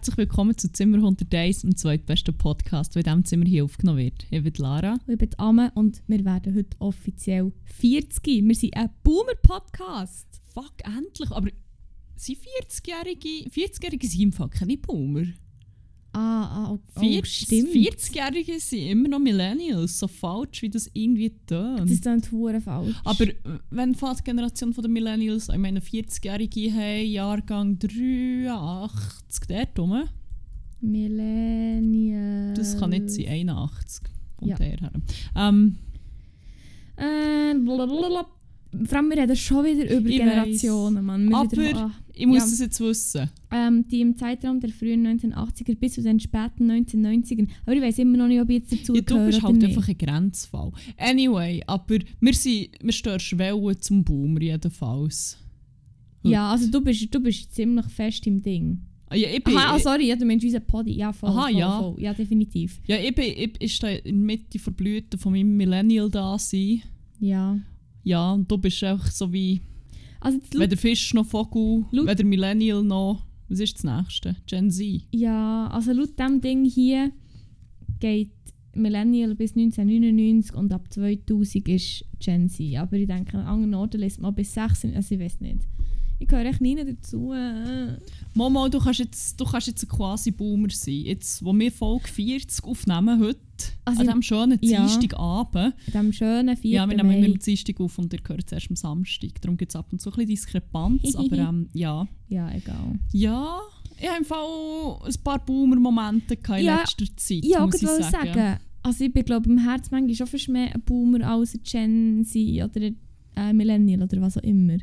Herzlich willkommen zu Zimmer 101, dem zweitbesten Podcast, der in diesem Zimmer hier aufgenommen wird. Ich bin Lara. Ich bin Amme und wir werden heute offiziell 40. Wir sind ein Boomer-Podcast. Fuck, endlich. Aber sind 40-Jährige 40-Jährige sind im Fall keine Boomer. Ah, ah oh, oh, 40 stimmt. 40-Jährige sind immer noch Millennials. So falsch, wie das irgendwie tönt. Das ist dann hure falsch. Aber äh, wenn die Generation der Millennials, ich meine 40-Jährige haben, Jahrgang 83, dort rum. Millennials. Das kann nicht sein, 81. Kommt Ja. der her. Ähm, Äh, blablabla. Vor allem, wir reden schon wieder über Ich Generationen, Mann. Aber- wieder, ah, ich muss Ja. das jetzt wissen. ähm, die im Zeitraum der frühen 1980er bis zu den späten 1990ern. Aber ich weiß immer noch nicht, ob ich jetzt dazu Ja, du bist halt nicht. einfach ein Grenzfall. Anyway, aber wir, sind, wir stehen Schwellen zum Boomer jedenfalls. Ja, also du bist, du bist ziemlich fest im Ding. Ah, Ja, ich bin, Aha, ah, sorry, ja, du meinst unseren Poddy. Ja, voll, Aha, voll, ja. voll. Ja, definitiv. ja, ich bin, ich, ich stehe in der Mitte der Blüte von meinem Millennial da sein. Ja. Ja, und du bist einfach so wie, Also, weder Fisch noch Vogel, weder Millennial noch, was ist das nächste? Gen Z. Ja, also laut dem Ding hier geht Millennial bis 1999 und ab 2000 ist Gen Z. Aber ich denke, an anderen Orten liest man bis 16, also ich weiß nicht. Ich gehöre echt nie dazu. äh. Momo, du kannst jetzt, du kannst jetzt ein quasi Boomer sein. Jetzt, wo wir Folge 40 aufnehmen heute, Also an diesem schönen ja. Dienstagabend. In diesem schönen 4. Ja, wir nehmen immer am Dienstag auf und ihr hört es erst am Samstag. Darum gibt es ab und zu ein bisschen Diskrepanz. aber ähm, ja. Ja, egal. Ja, ich habe im Fall ein paar Boomer-Momente in Ja, letzter Zeit, Ich muss ich sagen. sagen. also ich bin glaube im Herz manchmal schon fast mehr ein Boomer als ein Gen Z oder ein äh, Millennial oder was auch immer.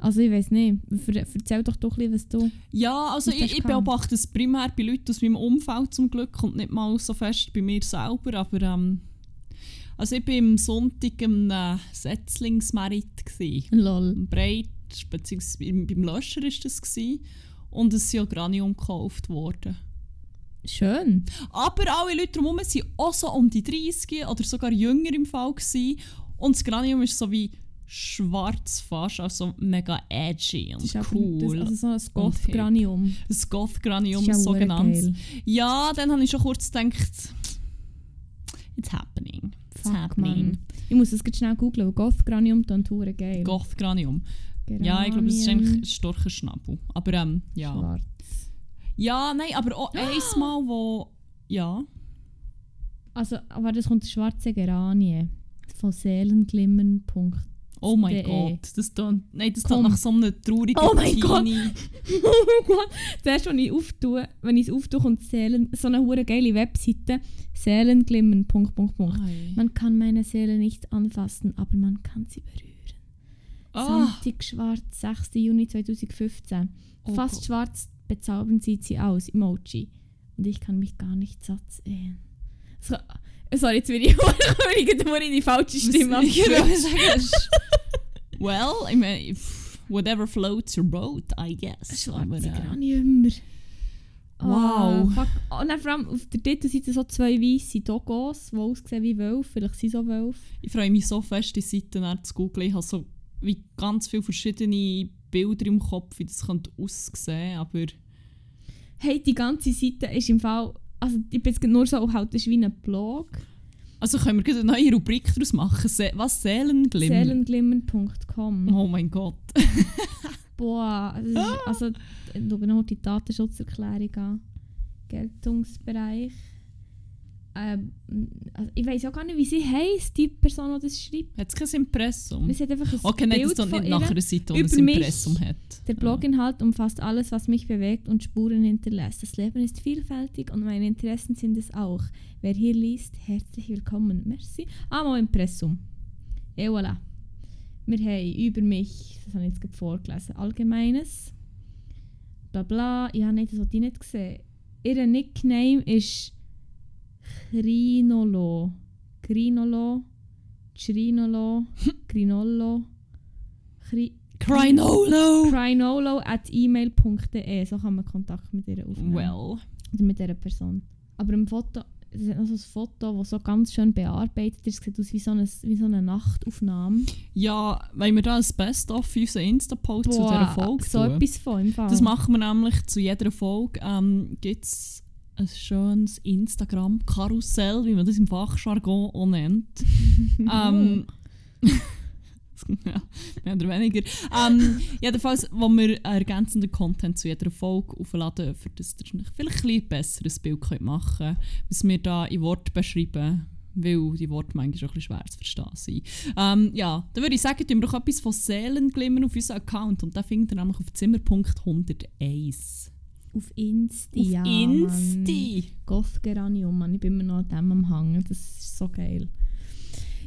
Also ich weiß nicht. Erzähl doch doch ein bisschen, was du... Ja, also ich, ich beobachte es primär bei Leuten aus meinem Umfeld zum Glück und nicht mal so fest bei mir selber, aber ähm, also ich war am Sonntag im äh, Setzlingsmerit gsi. Lol. Breit, beziehungsweise beim Löscher ist das gsi. und es sind auch Granium gekauft worden. Schön. Aber alle Leute drumherum waren auch so um die 30 oder sogar jünger im Fall. Gewesen. Und das Granium ist so wie schwarz fast, also mega edgy und Das cool. Das, also so ein. Goth-Granium. das Goth-Granium, so genannt. geil. Ja, dann habe ich schon kurz gedacht, it's happening. It's Fuck, happening. Mann. Ich muss jetzt schnell googeln, Goth-Granium dann hure geil. Goth-Granium. Ja, ich glaube, es ist eigentlich ein starker Schnabel. Aber ähm, ja. Schwarz. Ja, nein, aber auch einmal, wo... Ja. Also, aber das kommt schwarze Geranie. Von seelenglimmern.de. Oh mein. Gott. Das tut, nein, das tut nach so einem traurigen Oh mein Gott. Oh mein Gott! Zuerst, wenn ich auftue, wenn ich es auftue, kommt Seelen, so eine hure geile Webseite. Seelenglimmern. Punkt, Punkt, Punkt. Ei. Man kann meine Seele nicht anfassen, aber man kann sie berühren. Ah, Samtig schwarz, 6. Juni 2015. Oh Fast Gott. schwarz, bezaubernd sieht sie aus, Emoji. Und ich kann mich gar nicht satt sehen. So, sorry, jetzt will ich, nur in die falsche Stimme ist- Well, ich meine, whatever floats your boat, I guess. Schwarze äh, Graniummer. Ah, Wow. fuck. Und dann vor allem auf der Titelseite so zwei weiße Dogos, die aussehen wie Wölfe. Vielleicht sind so Wölfe. Ich freue mich so fest, die Seite nachher zu googeln. Ich habe so wie ganz viele verschiedene Bilder im Kopf, wie das könnte aussehen aber Hey, die ganze Seite ist im Fall... Also ich bin jetzt nur so, halt, das ist wie ein Blog. Also können wir eine neue Rubrik daraus machen. Se was? Seelenglimmer? Seelenglimmer.com Oh mein Gott. Boah, das ist, also schau noch die Datenschutzerklärung an. Geltungsbereich. Ähm, also ich weiß auch gar nicht, wie sie heisst, die Person, die das schreibt. Hat es kein Impressum? Es hat einfach ein Okay, nein, das Bild von nicht ihr. nach einer Seite, die ein. Impressum hat. Der Bloginhalt umfasst alles, was mich bewegt und Spuren hinterlässt. Das Leben ist vielfältig und meine Interessen sind es auch. Wer hier liest, herzlich willkommen. Merci. Ah, mal Impressum. Et voilà. Wir haben über mich, das habe ich jetzt gerade vorgelesen, Allgemeines. Bla bla. Ich habe nicht, das ich nicht gesehen. Ihr Nickname ist Crinolo. Crinolo. Crinolo. Crinolo. Cri Crinolo! Crinolo at email.de. So kann man Kontakt mit ihr aufnehmen. Well. Oder mit dieser Person. Aber im Foto, es hat noch so ein Foto, das so ganz schön bearbeitet ist. Es sieht aus wie so eine, wie so eine Nachtaufnahme. Ja, wenn wir da ein Best-of für unseren Insta-Post zu dieser Folge so tun. etwas von im Fall. Das machen wir nämlich zu jeder Folge. Ähm, Gibt es ein schönes Instagram-Karussell, wie man das im Fachjargon auch nennt. ähm, ja, mehr oder weniger. Ähm, jedenfalls, wo wir ergänzenden Content zu jeder Folge aufladen, für das ihr vielleicht ein bisschen besseres Bild könnt machen könnt, was wir da in Wort beschreiben, weil die Worte manchmal auch ein bisschen schwer zu verstehen sind. Ähm, ja, dann würde ich sagen, tun wir doch etwas von Seelenglimmer auf unseren Account und da findet ihr nämlich auf Zimmerpunkt 101. Auf Insti, Auf ja, Insti! Goth-Geranium, Mann. Ich bin immer noch an dem am Hangen. Das ist so geil.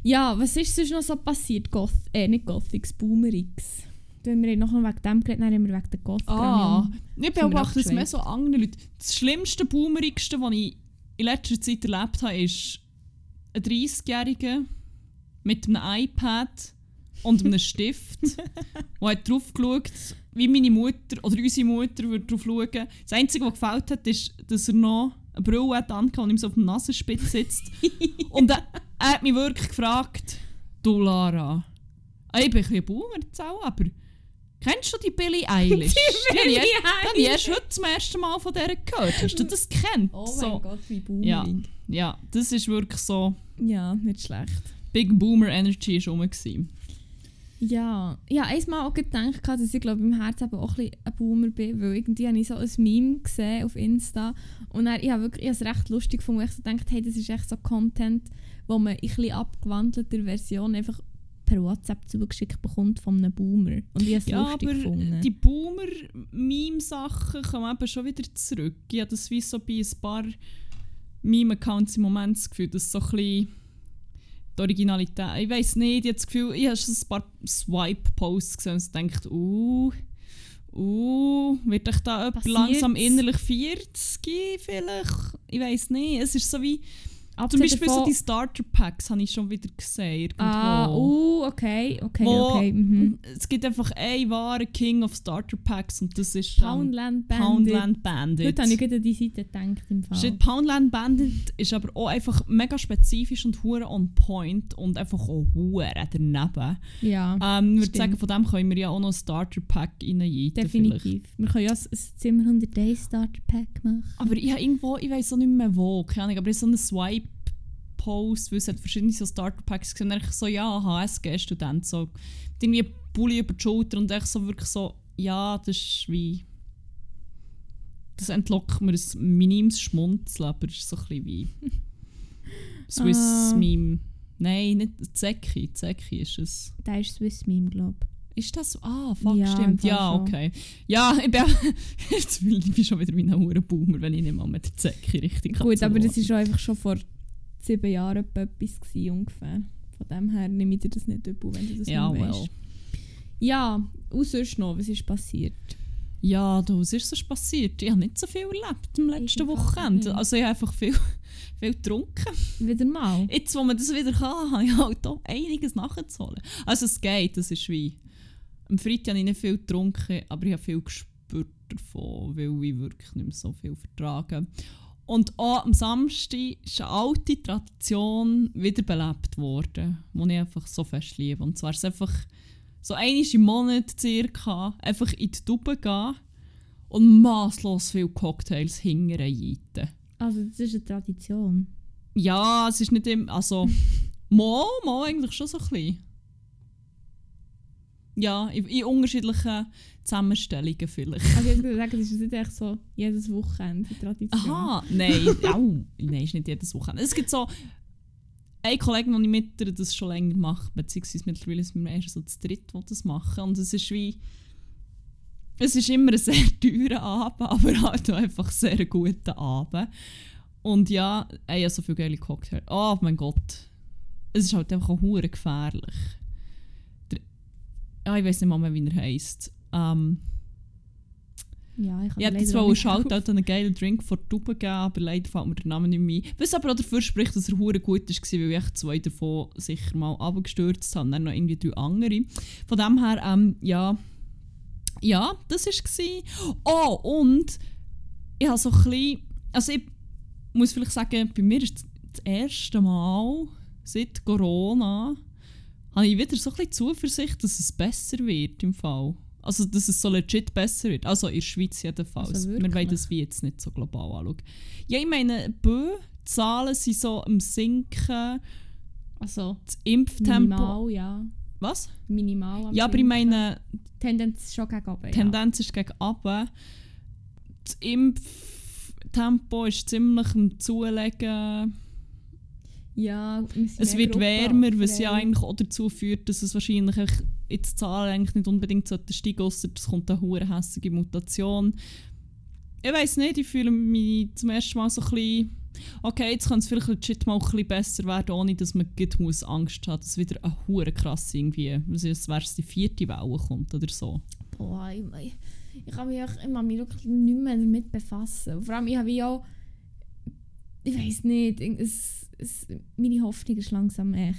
Ja, was ist sonst noch so passiert? Goth, äh, nicht Gothics, Boomerix. Wenn wir noch wegen dem geredet haben, haben wir wegen der goth Ah, ich beobachte es mehr so andere Leute. Das schlimmste, boomerigste, was ich in letzter Zeit erlebt habe, ist ein 30-Jähriger mit einem iPad und einem Stift, der hat drauf geschaut, wie meine Mutter oder unsere Mutter würde drauf schauen. Das Einzige, was gefällt hat, ist, dass er noch eine Brille hat und ihm so auf dem Nasenspitz sitzt. und er, er hat mich wirklich gefragt, du Lara, ich bin ein bisschen Boomer jetzt auch, aber kennst du die Billie Eilish? Die erst- die habe ich erst heute zum ersten Mal von der gehört. Hast du das gekannt? Oh so. mein Gott, wie Ja. Boomering. Ja, das ist wirklich so. Ja. nicht schlecht. Big Boomer Energy war rum. Ja, ja einmal auch gedacht, dass ich glaube im Herzen auch ein, bisschen ein Boomer bin, weil irgendwie habe ich so ein Meme gesehen auf Insta und dann, ich habe wirklich, ich habe es recht lustig gefunden, weil ich so gedacht hey, das ist echt so Content, wo man in ein abgewandelter Version einfach per WhatsApp zugeschickt bekommt von einem Boomer. Und ich habe es Ja, lustig aber gefunden. die Boomer-Meme-Sachen kommen eben schon wieder zurück. Ich habe das wie so bei ein paar Meme-Accounts im Moment das Gefühl, dass so ein bisschen die Originalität. Ich weiß nicht, ich habe das Gefühl, ich habe schon ein paar Swipe-Posts gesehen und denkt, uh, uh, wird euch da langsam innerlich 40 vielleicht? Ich weiß nicht. Es ist so wie, zum Abgesehen Beispiel so davon- die Starter-Packs habe ich schon wieder gesehen. Irgendwo. Ah, uh, okay, okay, Wo- okay. Mhm. Es gibt einfach einen wahren King of Starter Packs und das ist Poundland Bandit. Poundland Bandit. Heute habe ich gerade an die Seite gedacht im Fall. Shit, Poundland Bandit ist aber auch einfach mega spezifisch und hure on point und einfach auch hure daneben. Ja, Ähm, ich würde sagen, von dem können wir ja auch noch ein Starter Pack reinjeiten. vielleicht. definitiv. Wir können ja ein Zimmer 100 Days Starter Pack machen. Aber ich habe irgendwo, ich weiß auch nicht mehr wo, keine Ahnung, aber ich habe so einen Swipe-Post, weil es hat verschiedene so Starter-Packs gesehen und ich so, ja, HSG-Student, so mit irgendwie ein Pulli über die Schulter und ich so wirklich so, ja, das ist wie... Das entlockt mir ein minimes Schmunzeln, aber es ist so ein bisschen wie... Swiss Ah. Meme. Nein, nicht Zeki, Zeki ist es. Der ist Swiss Meme, glaube Ist das so? Ah, fuck, Ja, im stimmt. Ja, schon. okay. Ja, ich bin, jetzt bin ich schon wieder wie ein Hurenboomer, wenn ich nicht mal mit der Zecke richtig Gut, aber das ist war einfach schon vor sieben Jahren etwa etwas gewesen, ungefähr. Von dem her nehme ich dir das nicht übel, wenn du das Ja, nicht well. weißt. Ja, und sonst noch, was ist passiert? Ja, du, was ist so passiert? Ich habe nicht so viel erlebt letzten Im Fall Wochenende. Also ich habe einfach viel, viel getrunken. Wieder mal? Jetzt, wo man das wieder kann, habe ich halt auch einiges nachzuholen. Also es geht, das ist wie... Am Freitag habe ich nicht viel getrunken, aber ich habe viel gespürt davon, weil ich wirklich nicht mehr so viel vertrage. Und auch am Samstag ist eine alte Tradition wiederbelebt worden, die ich einfach so fest liebe. Und zwar ist es einfach so einmal im Monat circa einfach in die Tube gehen und maßlos viele Cocktails hinterher Also das ist eine Tradition. ja, es ist nicht im. Also. Mo, mo eigentlich schon so ein bisschen. Ja, in, in unterschiedlichen Zusammenstellungen vielleicht. Also ich würde sagen, das ist nicht echt so jedes Wochenende eine Tradition. Aha, nein, au, nein, ist nicht jedes Wochenende. Es gibt so eine Kollegin, die ich mit der das schon länger macht, beziehungsweise mittlerweile sind wir erst so das dritte, die das machen. Und es ist wie. Es ist immer ein sehr teurer Abend, aber halt auch einfach sehr ein guter Abend. Und ja, ey, ja, so viele geile Cocktails. Oh mein Gott. Es ist halt einfach auch gefährlich. Ja, ich weiß nicht mal mehr, wie er heisst. Ähm, Ja, ich habe ich hätte wohl einen Shoutout an einen geilen Drink vor die Tube gegeben, aber leider fällt mir der Name nicht mehr ein. Was aber auch dafür spricht, dass er hure gut war, weil ich zwei davon sicher mal abgestürzt habe und dann noch irgendwie drei andere. Von dem her, ähm, ja, ja, das war es. Oh, und ich habe so ein bisschen, also ich, muss vielleicht sagen, bei mir ist das erste Mal seit Corona, habe ich wieder so ein bisschen Zuversicht, dass es besser wird im Fall. Also, dass es so legit besser wird. Also in der Schweiz jedenfalls. Also Wir wollen das wie jetzt nicht so global anschauen. Ja, ich meine, Bö, die Zahlen sind so am Sinken. Also, Das Impftempo. minimal, ja. Was? Minimal. am Ja, aber ich meine, Tendenz schon gegen oben, die Tendenz ist gegen oben. Das Impftempo ist ziemlich am Zulegen. Ja, ja wir sind Es wird wärmer, was ja eigentlich auch dazu führt, dass es wahrscheinlich jetzt Zahlen eigentlich nicht unbedingt steigen ausser es kommt eine hure hässige Mutation. Ich weiß nicht, ich fühle mich zum ersten Mal so ein bisschen okay, jetzt kann es vielleicht legit mal ein bisschen besser werden, ohne dass man muss Angst hat, dass wieder eine hure krasse irgendwie, ist, wäre es die vierte Welle kommt oder so. Boah, ich, ich, ich kann mich, auch, ich kann mich wirklich nicht mehr damit befassen. Vor allem, ich habe ja auch, ich weiß nicht, es, es, meine Hoffnung ist langsam echt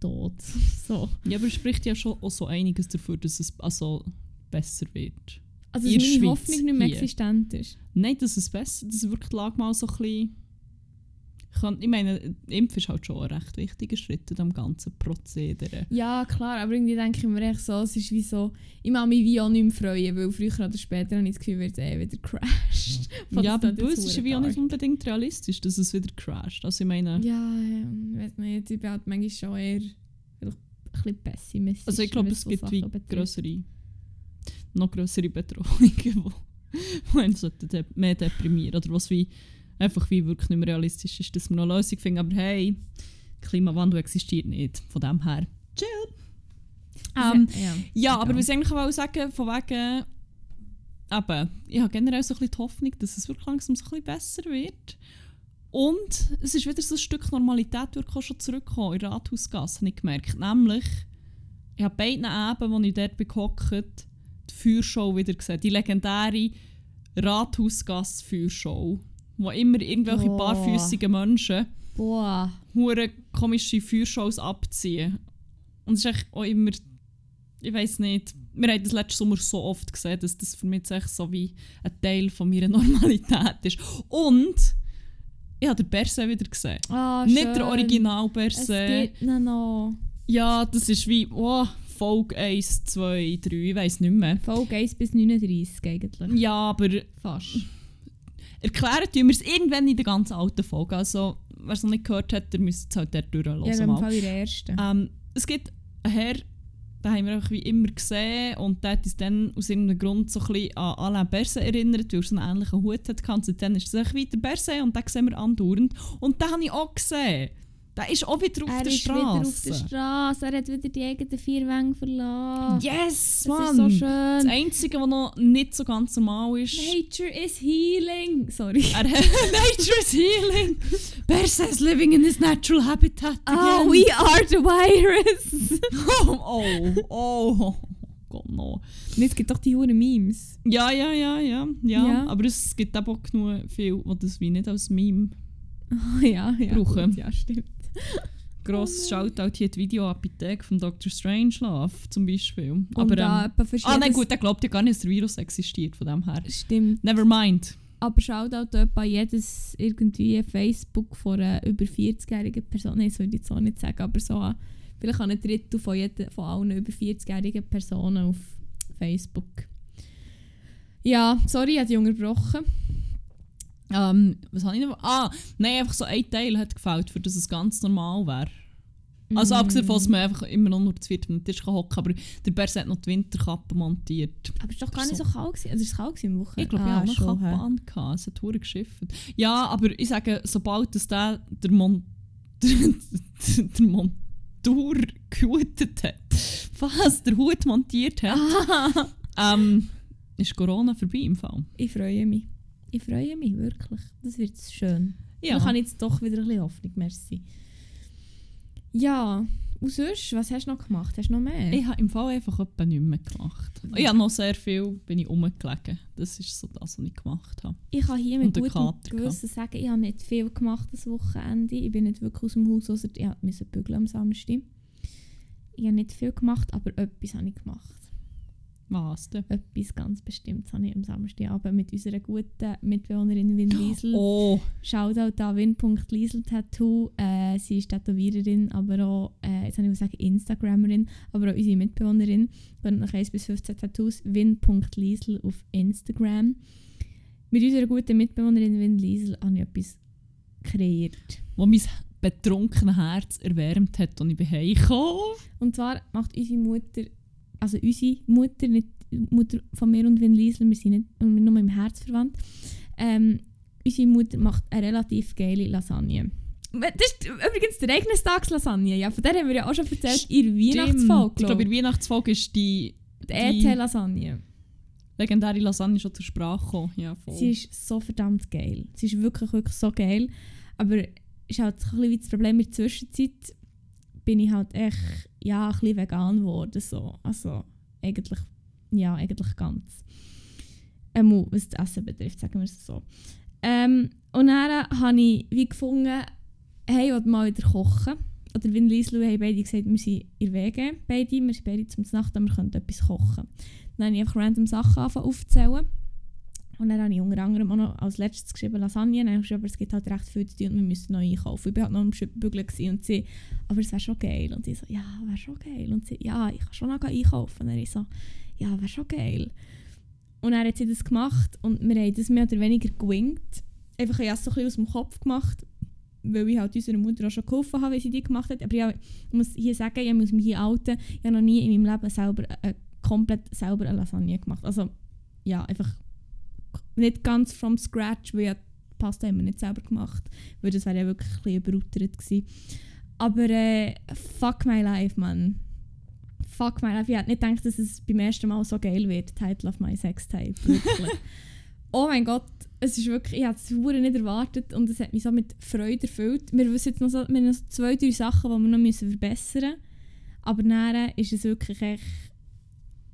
tot. so. Ja, aber es spricht ja schon auch so einiges dafür, dass es also besser wird. Also, dass meine Schweiz, Hoffnung nicht mehr hier. existent ist. Nein, dass es besser, dass wirklich die Lage mal so ein bisschen... Kann, ich meine, Impfen ist halt schon ein recht wichtiger Schritt in diesem ganzen Prozedere. Ja, klar, aber irgendwie denke ich mir echt so, es ist wie so, ich mag mich wie auch nicht mehr freuen, weil früher oder später habe ich das Gefühl, wird es eh wieder crashed. Ja, aber uns jetzt ist es wie auch nicht unbedingt realistisch, dass es wieder crasht. Also ich meine... Ja, ähm, weiß nicht, ich bin halt manchmal schon eher vielleicht ein bisschen pessimistisch. also ich glaube, es so gibt wie betrifft. größere... noch größere Bedrohungen, die de mehr deprimieren. Oder was wie einfach wie wirklich nicht mehr realistisch ist, dass wir noch eine Lösung finden. Aber hey, Klimawandel existiert nicht. Von dem her... Chill! Ähm, ja, Ja, aber Ja. was ich eigentlich wollte sagen, von wegen, eben, ich habe generell so ein bisschen die Hoffnung, dass es wirklich langsam so ein bisschen besser wird. Und es ist wieder so ein Stück Normalität auch schon zurückgekommen in der Rathausgasse, habe ich gemerkt. Nämlich, ich habe beiden Abenden, wo ich dort gehockt, die Feuershow wieder gesehen. Die legendäre Rathausgasse-Feuershow. Wo immer irgendwelche Boah. barfüssigen Menschen Boah. hure komische Feuershows abziehen. Und es ist echt auch immer, ich weiß nicht, wir haben das letzten Sommer so oft gesehen, dass das für mich echt so wie ein Teil von meiner Normalität ist. Und ich habe den Berse wieder gesehen. Ah, Nicht schön. der Original Es Berse. gibt ihn noch. Ja, das ist wie oh, Folge 1, 2, 3, ich weiß nicht mehr. Folge 1 bis 39 eigentlich. Ja, aber Fast. Erklären tun wir es irgendwann in der ganz alten Folge. Also, wer es noch nicht gehört hat, der müsste es halt dort durchhören. Ja, im. Fall in der ersten. Ähm, es gibt einen Herr, den haben wir einfach wie immer gesehen und der hat uns dann aus irgendeinem Grund so ein bisschen an Alain Berset erinnert, weil er so einen ähnlichen Hut hat. Und seitdem ist es wieder Berset und den sehen wir andauernd. Und den habe ich auch gesehen. Der ist auch wieder auf er der ist wieder auf der Straße. Straße. Er hat wieder die eigenen vier Wänge verlassen. Yes, das Mann! ist so Das schön. Einzige, was noch nicht so ganz normal ist... Nature is healing. Sorry. Er Nature is healing. Berset is living in his natural habitat again. Oh, we are the virus. oh, oh, oh, Gott, no. Und es gibt doch die huren Memes. Ja, ja, ja, ja, ja. Ja. Aber es gibt auch genug viel, die das wie nicht als Meme Oh, ja, ja. Brauchen. gut, Ja, stimmt. Grosses Shoutout hier die Videoapotheke von Dr. Strangelove zum Beispiel. Aber, da ähm, ah nein, gut, der glaubt ja gar nicht, dass der Virus existiert, von dem her. Stimmt. Never mind. Aber schaut auch etwa jedes irgendwie Facebook von einer über 40-jährigen Person. Nein, das würde ich jetzt auch nicht sagen, aber so vielleicht an ein Drittel von, jeder, von allen über 40-jährigen Personen auf Facebook. Ja, sorry, ich habe dich unterbrochen. Ähm, was habe ich noch? Ah, nein, einfach so ein Teil hat gefällt, für das es ganz normal wäre. Also Mm. abgesehen davon, dass man einfach immer noch nur zu viert am Tisch hocken kann, aber der Bers hat noch die Winterkappe montiert. Aber es war doch gar nicht so So. kalt. gewesen. Also, es war kalt gewesen im Wochenende. Ich glaube, ich ah, habe eine schon, Kappe an. gehabt. Es hat verdammt geschifft. Ja, aber ich sage, sobald das der, der, Mon der, der Montur gehootet hat, was der Hut montiert hat, Ah, ähm, ist Corona vorbei im Fall. ich freue mich. Ich freue mich wirklich. Das wird schön. Ja. Ich jetzt doch wieder ein bisschen Hoffnung. Merci. Ja, und sonst, was hast du noch gemacht? Hast du noch mehr? Ich habe im Fall einfach etwa nicht mehr gemacht. Ich habe noch sehr viel bin ich rumgelegen. Das ist so das, was ich gemacht habe. Ich kann hier mit gutem Gewissen sagen, ich habe nicht viel gemacht das Wochenende. Ich bin nicht wirklich aus dem Haus, außer ich musste bügeln am Samstag. Ich habe nicht viel gemacht, aber etwas habe ich gemacht. Was denn? Etwas ganz Bestimmtes habe ich am Samstagabend mit unserer guten Mitbewohnerin Win Liesel. Oh, Shoutout an Win.Liesel-Tattoo. Äh, sie ist Tätowiererin, aber auch, äh, jetzt habe ich sagen, Instagrammerin, aber auch unsere Mitbewohnerin. Gönnt nach 1 bis 15 Tattoos. Win.Liesel auf Instagram. Mit unserer guten Mitbewohnerin Win Liesel habe ich etwas kreiert. wo mein betrunkenes Herz erwärmt hat, als ich kam. Und zwar macht unsere Mutter, also unsere Mutter, nicht die Mutter von mir und Win Liesel, wir sind nicht wir sind nur im Herz verwandt, ähm, unsere Mutter macht eine relativ geile Lasagne. Das ist übrigens der Regnestagslasagne, ja, von der haben wir ja auch schon erzählt, in der Weihnachtsfolge, Ich glaube, in der Weihnachtsfolge ist die Die ET-Lasagne. legendäre Lasagne schon zur Sprache gekommen. Ja, voll. Sie ist so verdammt geil. Sie ist wirklich, wirklich so geil. Aber ist halt ein bisschen wie das Problem in der Zwischenzeit bin ich halt echt ja, ein bisschen vegan geworden. So. Also eigentlich, ja, eigentlich ganz. Ähm, was das Essen betrifft, sagen wir es so. Ähm, und dann habe ich wie gefunden, hey, ich will mal wieder kochen. Oder wie Liesl haben beide gesagt, wir sind in der WG, beide, wir sind beide zum Nacht, aber wir können etwas kochen. Dann habe ich einfach random Sachen angefangen aufzuzählen. Und dann habe ich unter anderem auch noch als letztes geschrieben Lasagne. Dann habe ich geschrieben, es gibt halt recht viel zu tun und wir müssen neu einkaufen. Ich war halt noch am Bügeln und sie, aber es wäre schon geil. Und sie so, ja, wäre schon geil. Und sie, ja, ich kann schon noch einkaufen. Und dann ich so, ja, wäre schon geil. Und dann hat sie das gemacht und wir haben das mehr oder weniger gewinkt. Einfach ich habe es so ein aus dem Kopf gemacht, weil ich halt unserer Mutter auch schon geholfen habe, wie sie die gemacht hat. Aber ich muss hier sagen, ich muss mich hier outen, ich habe noch nie in meinem Leben selber, äh, komplett selber eine Lasagne gemacht. Also ja, einfach nicht ganz from scratch, weil ja die Pasta haben wir nicht selber gemacht, weil das wäre ja wirklich ein bisschen überutert gewesen. Aber äh, fuck my life, man. Fuck my life. Ich hätte nicht gedacht, dass es beim ersten Mal so geil wird. Title of my Sextape. Wirklich. oh mein Gott, es ist wirklich, ich hätte es nicht erwartet und es hat mich so mit Freude erfüllt. Wir wissen jetzt noch so, wir haben noch so zwei, drei Sachen, die wir noch müssen verbessern müssen. Aber dann ist es wirklich echt,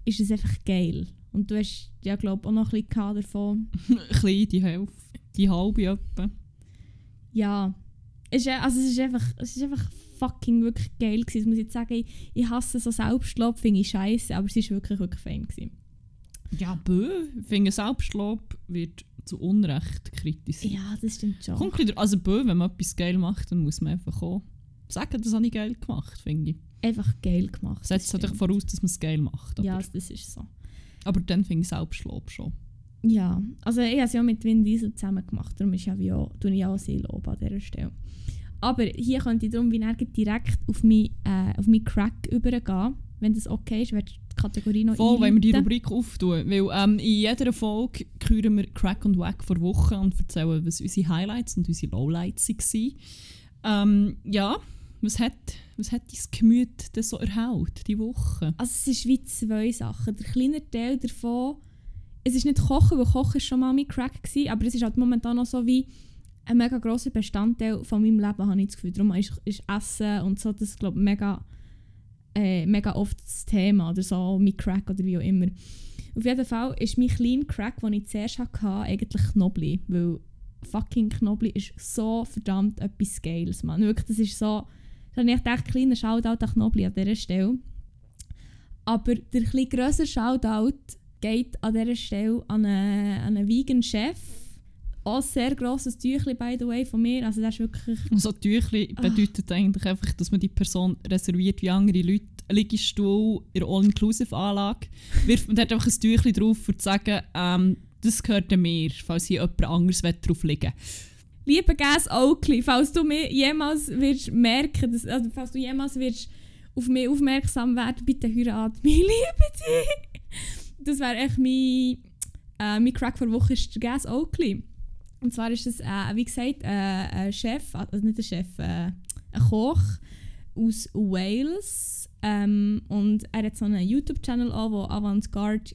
ist es einfach geil. Und du hast ja, glaube auch noch ein bisschen davon. Ein bisschen die Hälfte, die halbe etwa. Ja, es ist, also es ist einfach, es ist einfach fucking wirklich geil gewesen. Das muss ich jetzt sagen, ich, ich hasse so Selbstlob, finde ich scheiße, aber es ist wirklich, wirklich fein gewesen. Ja, bö. Ich finde, Selbstlob wird zu Unrecht kritisiert. Ja, das stimmt schon. Kommt ein bisschen- also bö, wenn man etwas geil macht, dann muss man einfach auch sagen, das habe ich geil gemacht, finde ich. Einfach geil gemacht. Setzt natürlich stimmt. voraus, dass man es geil macht. Aber, Ja, das ist so. Aber dann finde ich Selbstlob schon. Ja, also ich habe es ja mit Vin Diesel zusammen gemacht, darum ist ja wie auch, tue ich auch sehr Lob an dieser Stelle. Aber hier könnte ich darum wie direkt auf meinen äh, auf mein Crack übergehen. Wenn das okay ist, ich die Kategorie noch Voll, wenn wir die. Rubrik auftun. Weil ähm, in jeder Folge küren wir Crack und Wack vor Wochen und erzählen, was unsere Highlights und unsere Lowlights waren. Ähm, ja, was hat, was hat dein Gemüt denn so erhält, die Woche? Also es ist wie zwei Sachen. Der kleine Teil davon, es ist nicht Kochen, weil Kochen war schon mal mein Crack, gewesen, aber es ist halt momentan noch so wie ein mega grosser Bestandteil von meinem Leben, habe ich das Gefühl. Darum ist, ist Essen und so, das glaube mega, äh, mega oft das Thema oder so, mein Crack oder wie auch immer. Auf jeden Fall ist mein kleiner Crack, den ich zuerst hatte, eigentlich Knobli, weil fucking Knobli ist so verdammt etwas Geiles, Mann. Wirklich, das ist so, habe ich echt kleiner Shoutout an Knobli an dieser Stelle. Aber der etwas grössere Shoutout geht an dieser Stelle an einen, an einen Vegan-Chef. Auch ein sehr grosses Tüchli, by the way, von mir. Also das ist wirklich... So Tüchli Ah. bedeutet eigentlich einfach, dass man die Person reserviert wie andere Leute. Ein Liegestuhl in der All-Inclusive-Anlage. Wirft man dort einfach ein Tüchli drauf, um zu sagen, ähm, das gehört mir, falls hier jemand anderes drauf liegen Lieber Gas Oakley, falls du mir jemals wirst merken, dass, also falls du jemals wirst auf mich aufmerksam werden, bitte heirat mich, liebe dich. Das wäre echt mein, äh, mein Crack vor Woche ist Gas Oakley. Und zwar ist das, äh, wie gesagt, äh, ein Chef, also nicht ein Chef, äh, ein Koch aus Wales. Ähm, und er hat so einen YouTube-Channel an, der Avantgarde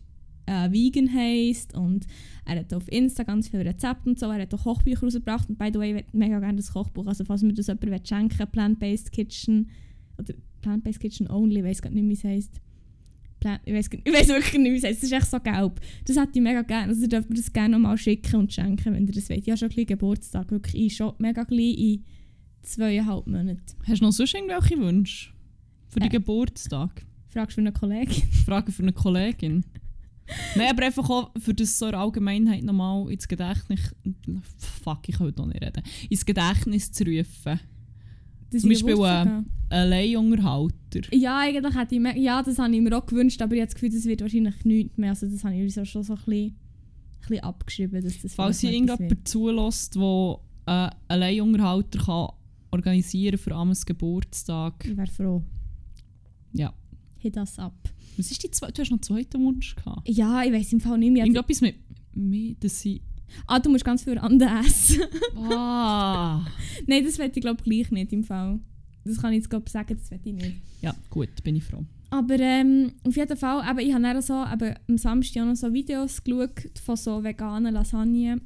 äh, Vegan heisst. Und er hat auf Insta ganz viele Rezepte und so. Er hat auch Kochbücher rausgebracht. Und by the way, ich mega gerne das Kochbuch. Also falls mir das jemand schenken Plant-Based Kitchen oder Plant-Based Kitchen Only, ich weiß gar nicht, wie es heisst. Ich weiß wirklich nicht, wie es heisst. Das ist echt so gelb. Das hätte ich mega gerne. Also ihr dürft mir das gerne nochmal schicken und schenken, wenn ihr das wollt. Ich habe schon gleich Geburtstag. Wirklich, ich schon mega gleich in zweieinhalb Monaten. Hast du noch sonst irgendwelche Wünsche für den Äh. Geburtstag? Fragst du für einen Kollegen? Frage für eine Kollegin. Nein, aber einfach auch für das so in der Allgemeinheit nochmal ins Gedächtnis. Fuck, ich kann noch nicht reden. Ins Gedächtnis zu rufen. Das Zum Beispiel, gewusst äh. Alleinunterhalter. Ja, eigentlich hätte ich me- ja, das habe ich mir auch gewünscht, aber ich habe das Gefühl, das wird wahrscheinlich nichts mehr. Also das habe ich so schon so ein bisschen, ein bisschen abgeschrieben, dass das Falls hier irgendjemand zulässt, der äh, Alleinunterhalter kann organisieren für Ames Geburtstag. Ich wäre froh. Ja. Hit das ab. Was ist die zweite? Du hast noch einen zweiten Wunsch gehabt. Ja, ich weiß im Fall nicht mehr. Irgendetwas mit mir, dass sie... Ah, du musst ganz viel anderen essen. Ah! Nein, das werde ich glaube gleich nicht im Fall. Das kann ich jetzt glaub, sagen, das werde ich nicht. ja, gut, bin ich froh. Aber ähm, auf jeden Fall, eben, ich habe dann so, eben, am Samstag auch noch so Videos geschaut von so veganen Lasagne.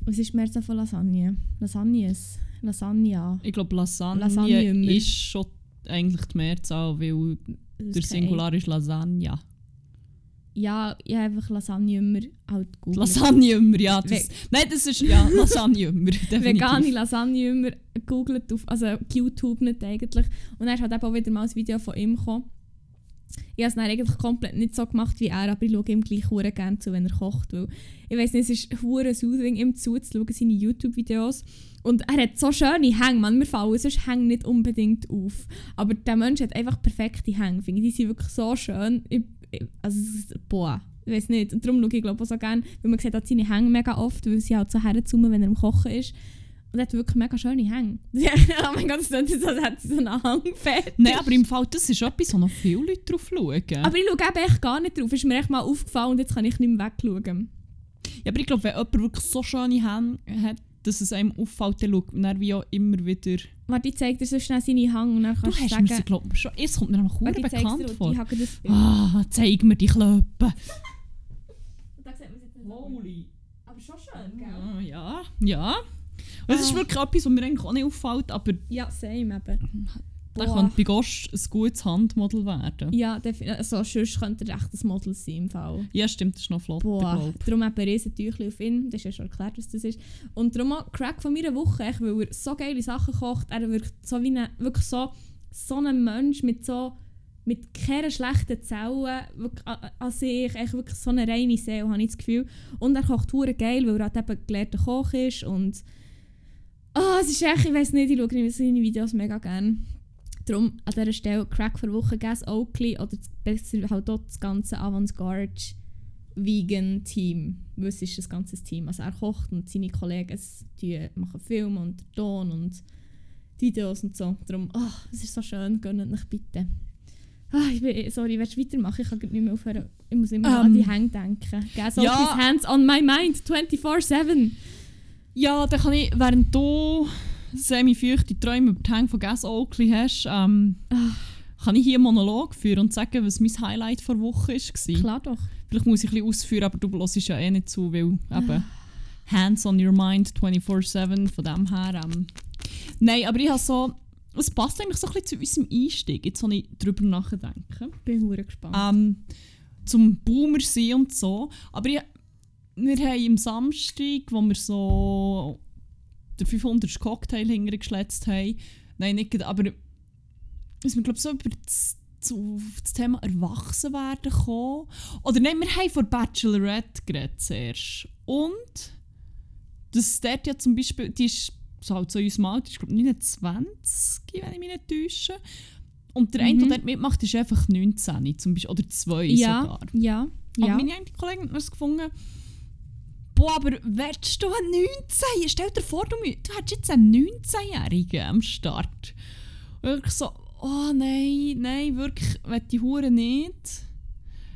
Was ist mehr so von Lasagne? Lasagnes? Lasagna. Ich glaube, Lasagne, Lasagne ist schon eigentlich die Mehrzahl, weil der Singular ist Lasagne. Ja, ich habe einfach Lasagne immer halt gut. Lasagne immer, ja. Das, nein, das ist ja Lasagne immer. Vegane Lasagne immer gegoogelt, auf, also YouTube nicht eigentlich. Und dann ist halt eben auch wieder mal ein Video von ihm gekommen. Ich habe es eigentlich komplett nicht so gemacht wie er, aber ich schaue ihm gleich hure gerne zu, wenn er kocht. Weil ich weiß nicht, es ist hure soothing, ihm zuzuschauen, seine YouTube-Videos. Und er hat so schöne Hänge, man, mir fallen sonst Hänge nicht unbedingt auf. Aber der Mensch hat einfach perfekte Hänge, finde ich. Die sind wirklich so schön. Ich, ich, also, boah, ich weiß nicht. Und darum schaue ich glaube auch so gerne, weil man sieht seine Hänge mega oft, weil sie halt so herzoomen, wenn er am Kochen ist. Und er hat wirklich mega schöne Hänge. oh mein Gott, das klingt so, als hätte sie so einen Hangfett. Nein, aber im Fall, das ist etwas, wo noch viele Leute drauf schauen. Aber ich schaue eben echt gar nicht drauf. Ist mir echt mal aufgefallen und jetzt kann ich nicht mehr wegschauen. ja, aber ich glaube, wenn jemand wirklich so schöne Hände hat, dass es einem auffällt, dann schaut man wie auch immer wieder... Warte, ich zeige dir so schnell seine Hang und dann Du kannst du hast sagen... mir sie, glaube ich, schon... Es kommt mir zeig's dir bekannt und vor. ich habe das Bild. Ah, zeig mir die Klöppen. Da sieht man es jetzt nicht so gut. Aber schon schön, gell? Ah, ja, ja. Es ist Ah. wirklich etwas, was mir eigentlich auch nicht auffällt, aber Ja, same eben. da Boah. könnte bei Gosch ein gutes Handmodel werden. Ja, definitiv. Also, sonst könnte er echt ein Model sein im Fall. Ja, stimmt, das ist noch flott, Boah, darum eben Riesentüchli auf ihn. Das ist ja schon erklärt, was das ist. Und darum auch Crack von meiner Woche, echt, weil er so geile Sachen kocht. Er wirkt so wie ein, wirklich so, so ein Mensch mit so mit keiner schlechten Zellen wirklich an, sich, echt wirklich so eine reine Seele, habe ich das Gefühl. Und er kocht hure geil, weil er halt eben gelehrter Koch ist und ah, es ist echt, ich weiß nicht, ich schaue seine Videos mega gerne. Darum an dieser Stelle Crack für Woche Gas Oakley oder das- besser halt dort das ganze Avantgarde Vegan Team. Weil es ist ein ganzes Team. Also er kocht und seine Kollegen die machen Film und Ton und Videos und so. Darum, ah, es ist so schön, gönnt euch bitte. Ah, ich bin, sorry, willst du weitermachen? Ich kann nicht mehr aufhören. Ich muss immer noch an Ähm, die Hänge denken. Gas ja. Oakley's Hands on my mind, 24-7. Ja, dann kann ich, während du semi-feuchte Träume über die Hänge von Gas Oakley hast, ähm, Ah. kann ich hier einen Monolog führen und sagen, was mein Highlight der Woche war. Klar doch. Vielleicht muss ich ein bisschen ausführen, aber du hörst ja eh nicht zu, weil eben Hands on your mind 24-7, von dem her. Ähm. Nein, aber ich habe so, es passt eigentlich so ein bisschen zu unserem Einstieg, jetzt, wenn ich darüber nachdenke. Bin hure gespannt. Ähm, zum Boomer sein und so. Aber ich, wir haben am Samstag, wo wir so den 500. Cocktail hintergeschletzt haben, nein, nicht, aber wir glaube so über das, zu, das Thema Erwachsenwerden gekommen. Oder nein, wir haben von Bachelorette geredet zuerst. Und das dort ja zum Beispiel, die ist so halt so in unserem Alter, ich glaube 29, wenn ich mich nicht täusche. Und der eine, Mhm. der dort mitmacht, ist einfach 19 zum Beispiel, oder 2 ja, sogar. ja, Und ja. meine eine Kollegin hat mir das gefunden, boah, aber willst du einen 19? Stell dir vor, du, du hättest jetzt einen 19-Jährigen am Start. Und wirklich so, oh nein, nein, wirklich, will die Hure nicht.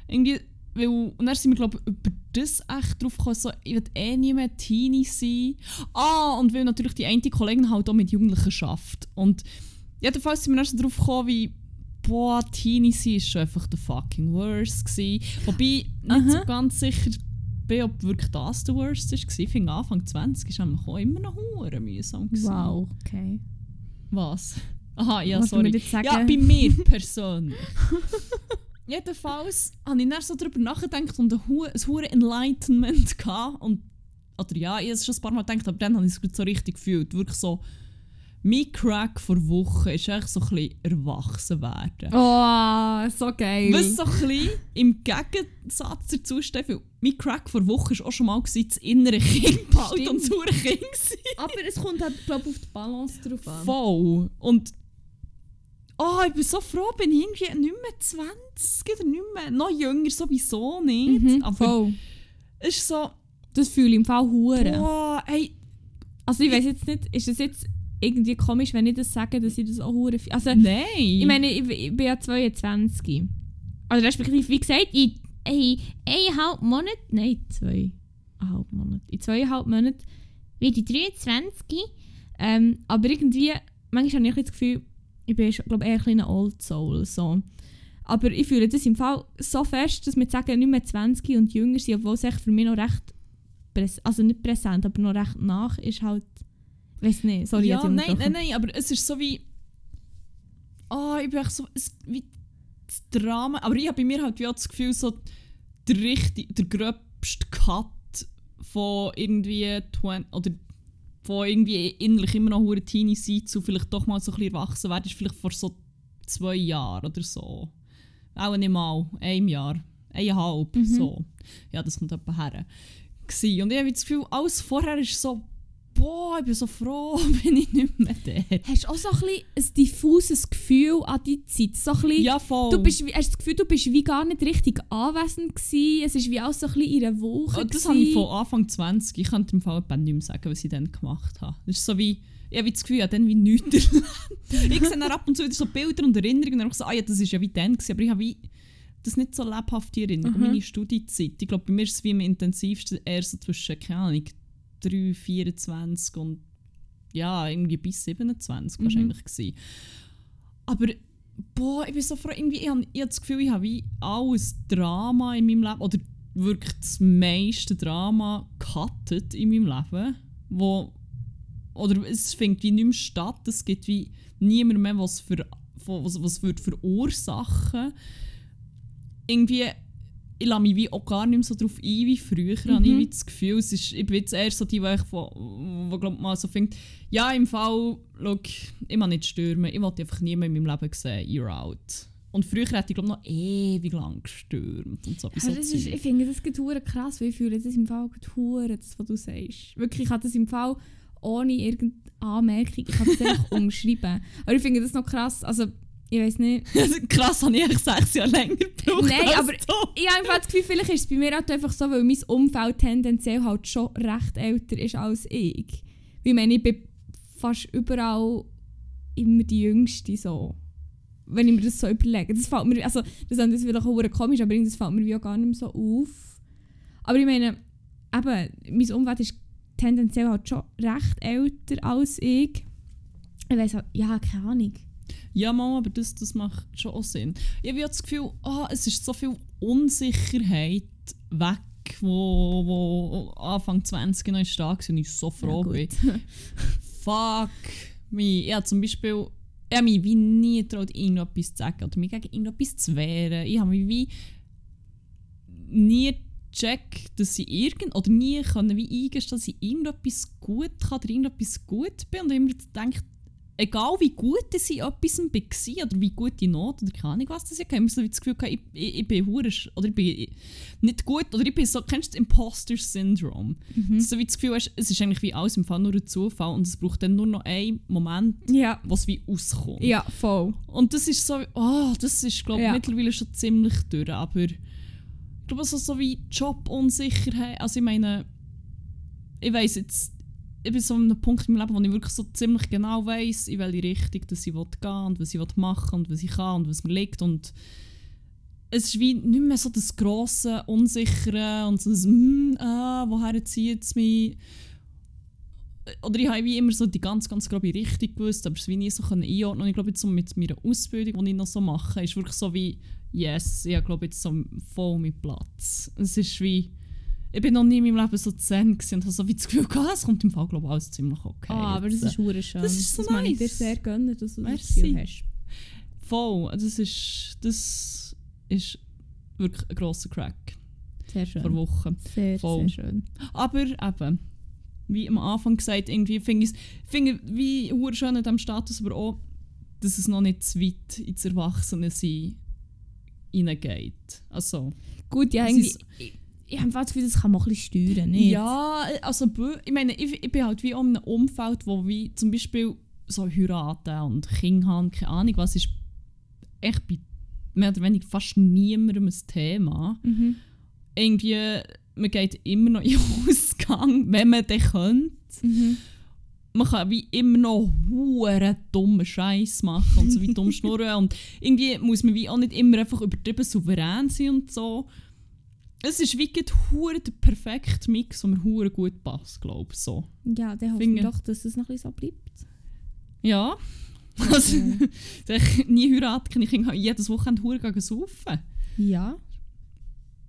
Irgendwie, weil, und dann sind wir, glaube ich, über das echt drauf gekommen, so, ich will eh nie mehr Teenie sein. Ah, und weil natürlich die eine Kollegin halt auch mit Jugendlichen schafft. Und jedenfalls sind wir dann so drauf gekommen, wie, boah, Teenie sein ist schon einfach der fucking worst gewesen. Wobei ich nicht so Aha. ganz sicher bin, ob wirklich das der worst war. Ich finde, Anfang 20 ist nämlich auch immer noch hure mühsam gewesen. Wow, okay. Was? Aha, ja, du sorry. Ja, bei mir persönlich. Jedenfalls habe ich dann so darüber nachgedacht und ein hure Enlightenment gehabt. Und, oder ja, ich habe es schon ein paar Mal gedacht, aber dann habe ich es so richtig gefühlt. Wirklich so, mein Crack vor Wochen ist eigentlich so ein bisschen erwachsen werden. Oh, so geil. Was so ein bisschen im Gegensatz dazu steht, weil mein Crack vor Wochen war auch schon mal gewesen, das innere Kind behalten und das hure Kind gewesen. Aber es kommt halt, glaube ich, auf die Balance drauf an. Voll. Und oh, ich bin so froh, bin ich irgendwie nicht mehr 20 oder nicht mehr, noch jünger sowieso nicht. Mhm, aber voll. es ist so, Das fühle ich im Fall hure. boah, hey, Also ich weiß jetzt nicht, ist das jetzt irgendwie komisch, wenn ich das sage, dass ich das auch hure Also nein. ich meine, ich, ich bin ja 22. Also respektive, wie gesagt, in in eineinhalb Monaten, nein, zweieinhalb Monate, in zweieinhalb Monaten werde ich 23. Ähm, aber irgendwie, manchmal habe ich das Gefühl, ich bin glaube eher ein kleiner Old Soul. So. Aber ich fühle das im Fall so fest, dass wir sagen, nicht mehr 20 und jünger sind, obwohl es echt für mich noch recht, also nicht präsent, aber noch recht nach ist halt, weiß nicht, sorry, ja, nein, nein, nein, aber es ist so wie. Oh, ich bin echt so. Es, wie das Drama. Aber ich habe bei mir halt wie auch das Gefühl, so der, richtig, der gröbste Cut von irgendwie 20, oder von irgendwie innerlich immer noch hure Teenie sein zu vielleicht doch mal so ein bisschen erwachsen werden, ist vielleicht vor so zwei Jahren oder so. Auch nicht mal, einem Jahr, eineinhalb, Mhm. so. Ja, das kommt etwa her. Und ich habe das Gefühl, alles vorher ist so, boah, ich bin so froh, bin ich nicht mehr dort. Hast du auch so ein, bisschen ein diffuses Gefühl an die Zeit? So ein bisschen, Ja, voll. du bist, hast das Gefühl, du bist wie gar nicht richtig anwesend gewesen. Es ist wie alles so ein bisschen in einer Woche Oh, das gewesen. habe ich von Anfang 20. Ich könnte im Fall nicht mehr sagen, was ich dann gemacht habe. Das ist so wie, ich habe das Gefühl, habe dann wie nichts ich sehe dann ab und zu wieder so Bilder und Erinnerungen und dann so, ah ja, das ist ja wie dann gewesen. Aber ich habe wie das nicht so lebhaft in Erinnerung. Mhm. Meine Studiezeit, ich glaube, bei mir ist es wie am intensivsten eher so zwischen, keine Ahnung, 3, 24 und ja, irgendwie bis 27 Mhm. wahrscheinlich gewesen. Aber boah, ich bin so froh, irgendwie, ich habe hab das Gefühl, ich habe wie alles Drama in meinem Leben, oder wirklich das meiste Drama gecuttet in meinem Leben, wo, oder es findet wie nicht mehr statt, es gibt wie niemand mehr, was für was, was würde verursachen. Irgendwie, ich lasse mich wie auch gar nicht mehr so darauf ein wie früher, habe ich Mhm. wie das Gefühl, es ist, ich bin jetzt eher so die, die, ich wo glaub, mal so findet, ja, im Fall, schau, ich will nicht stürmen, ich wollte einfach niemanden in meinem Leben sehen, you're out. Und früher hätte ich glaube noch ewig lang gestürmt und so. Aber das ist, ich finde das geht krass, weil ich fühle das im Fall geht hure, das was du sagst. Wirklich, ich habe das im Fall ohne irgendeine Anmerkung, ich habe das einfach umschreiben. Aber ich finde das noch krass, also ich weiß nicht. Krass, habe ich eigentlich sechs Jahre länger gebraucht Nein, aber du. Ich habe das Gefühl, vielleicht ist es bei mir halt einfach so, weil mein Umfeld tendenziell halt schon recht älter ist als ich. Weil ich meine, ich bin fast überall immer die Jüngste so. Wenn ich mir das so überlege. Das fällt mir, also das ist vielleicht auch komisch, aber das fällt mir wie auch gar nicht mehr so auf. Aber ich meine, eben, mein Umfeld ist tendenziell halt schon recht älter als ich. Ich weiss halt, ja, keine Ahnung. Ja, Mama, aber das, das macht schon auch Sinn. Ich habe ja das Gefühl, ah, es ist so viel Unsicherheit weg, wo, wo Anfang 20 noch ist da war und ich so froh Ja, bin. Fuck me. Ich habe zum Beispiel ich habe mich wie nie getraut, irgendetwas zu sagen oder mich gegen irgendetwas zu wehren. Ich habe mich wie nie gecheckt, dass ich irgend oder nie können wie eingestehen, dass ich irgendetwas gut kann oder irgendetwas gut bin und immer gedacht, egal wie gut ich in etwas war oder wie gut die Not oder keine Ahnung was das ich hatte, immer so wie das Gefühl gehabt, ich, ich, ich bin hure sch- oder ich bin nicht gut oder ich bin so, kennst du das Imposter Syndrome? Mhm. So wie das Gefühl hast, es ist eigentlich wie alles im Fall nur ein Zufall und es braucht dann nur noch einen Moment, Ja, wo es wie rauskommt. ja, voll. Und das ist so, oh, das ist glaube ich Ja. mittlerweile schon ziemlich durch, aber ich glaube so, so wie Jobunsicherheit, also ich meine, ich weiß jetzt, ich bin so an einem Punkt in meinem Leben, wo ich wirklich so ziemlich genau weiß, in welche Richtung dass ich will gehen und was ich will machen und was ich kann und was mir liegt und es ist wie nicht mehr so das grosse Unsichere und so das «Hm, ah, woher zieht es mich?» oder ich habe wie immer so die ganz, ganz grobe Richtung gewusst, aber es wie nie so können einordnen. Und ich glaube jetzt so mit meiner Ausbildung, die ich noch so mache, ist wirklich so wie «Yes, ich glaube jetzt so voll mit Platz». Es ist wie... Ich bin noch nie in meinem Leben so zen und habe so wie das Gefühl gehabt, es kommt im Fall glaube ich alles ziemlich okay. Ah, aber das ist hure schön. Das ist so das mag ich dir nice. sehr gönnen, dass du das Merci. Gefühl hast. Voll, das ist... Das ist wirklich ein grosser Crack Sehr schön. vor Wochen. Sehr, Voll. sehr schön. Aber eben, wie am Anfang gesagt, irgendwie finde ich es wie hure schön an diesem Status, aber auch, dass es noch nicht zu weit ins Erwachsene-Sein hineingeht. Also, Gut, ja, ist- Ich, habe das Gefühl, das kann man ein bisschen steuern, nicht? Ja, also ich meine, ich, ich bin halt wie in einem Umfeld, wo wie zum Beispiel so heiraten und Kinder haben, keine Ahnung, was ist echt bei mehr oder weniger fast niemandem ein Thema. Mhm. Irgendwie, man geht immer noch in den Ausgang, wenn man den könnte. Mhm. Man kann wie immer noch hure dummen Scheiß machen und so wie dumm schnurren und irgendwie muss man wie auch nicht immer einfach übertrieben souverän sein und so. Es ist wie hure der perfekte Mix, der mir hure gut passt, glaube ich. So. Ja, dann hoffen wir doch, dass es noch ein bisschen so bleibt. Ja. Also, dass ich nie heiraten kann, ich jedes Wochenende hure gehen saufen. Ja,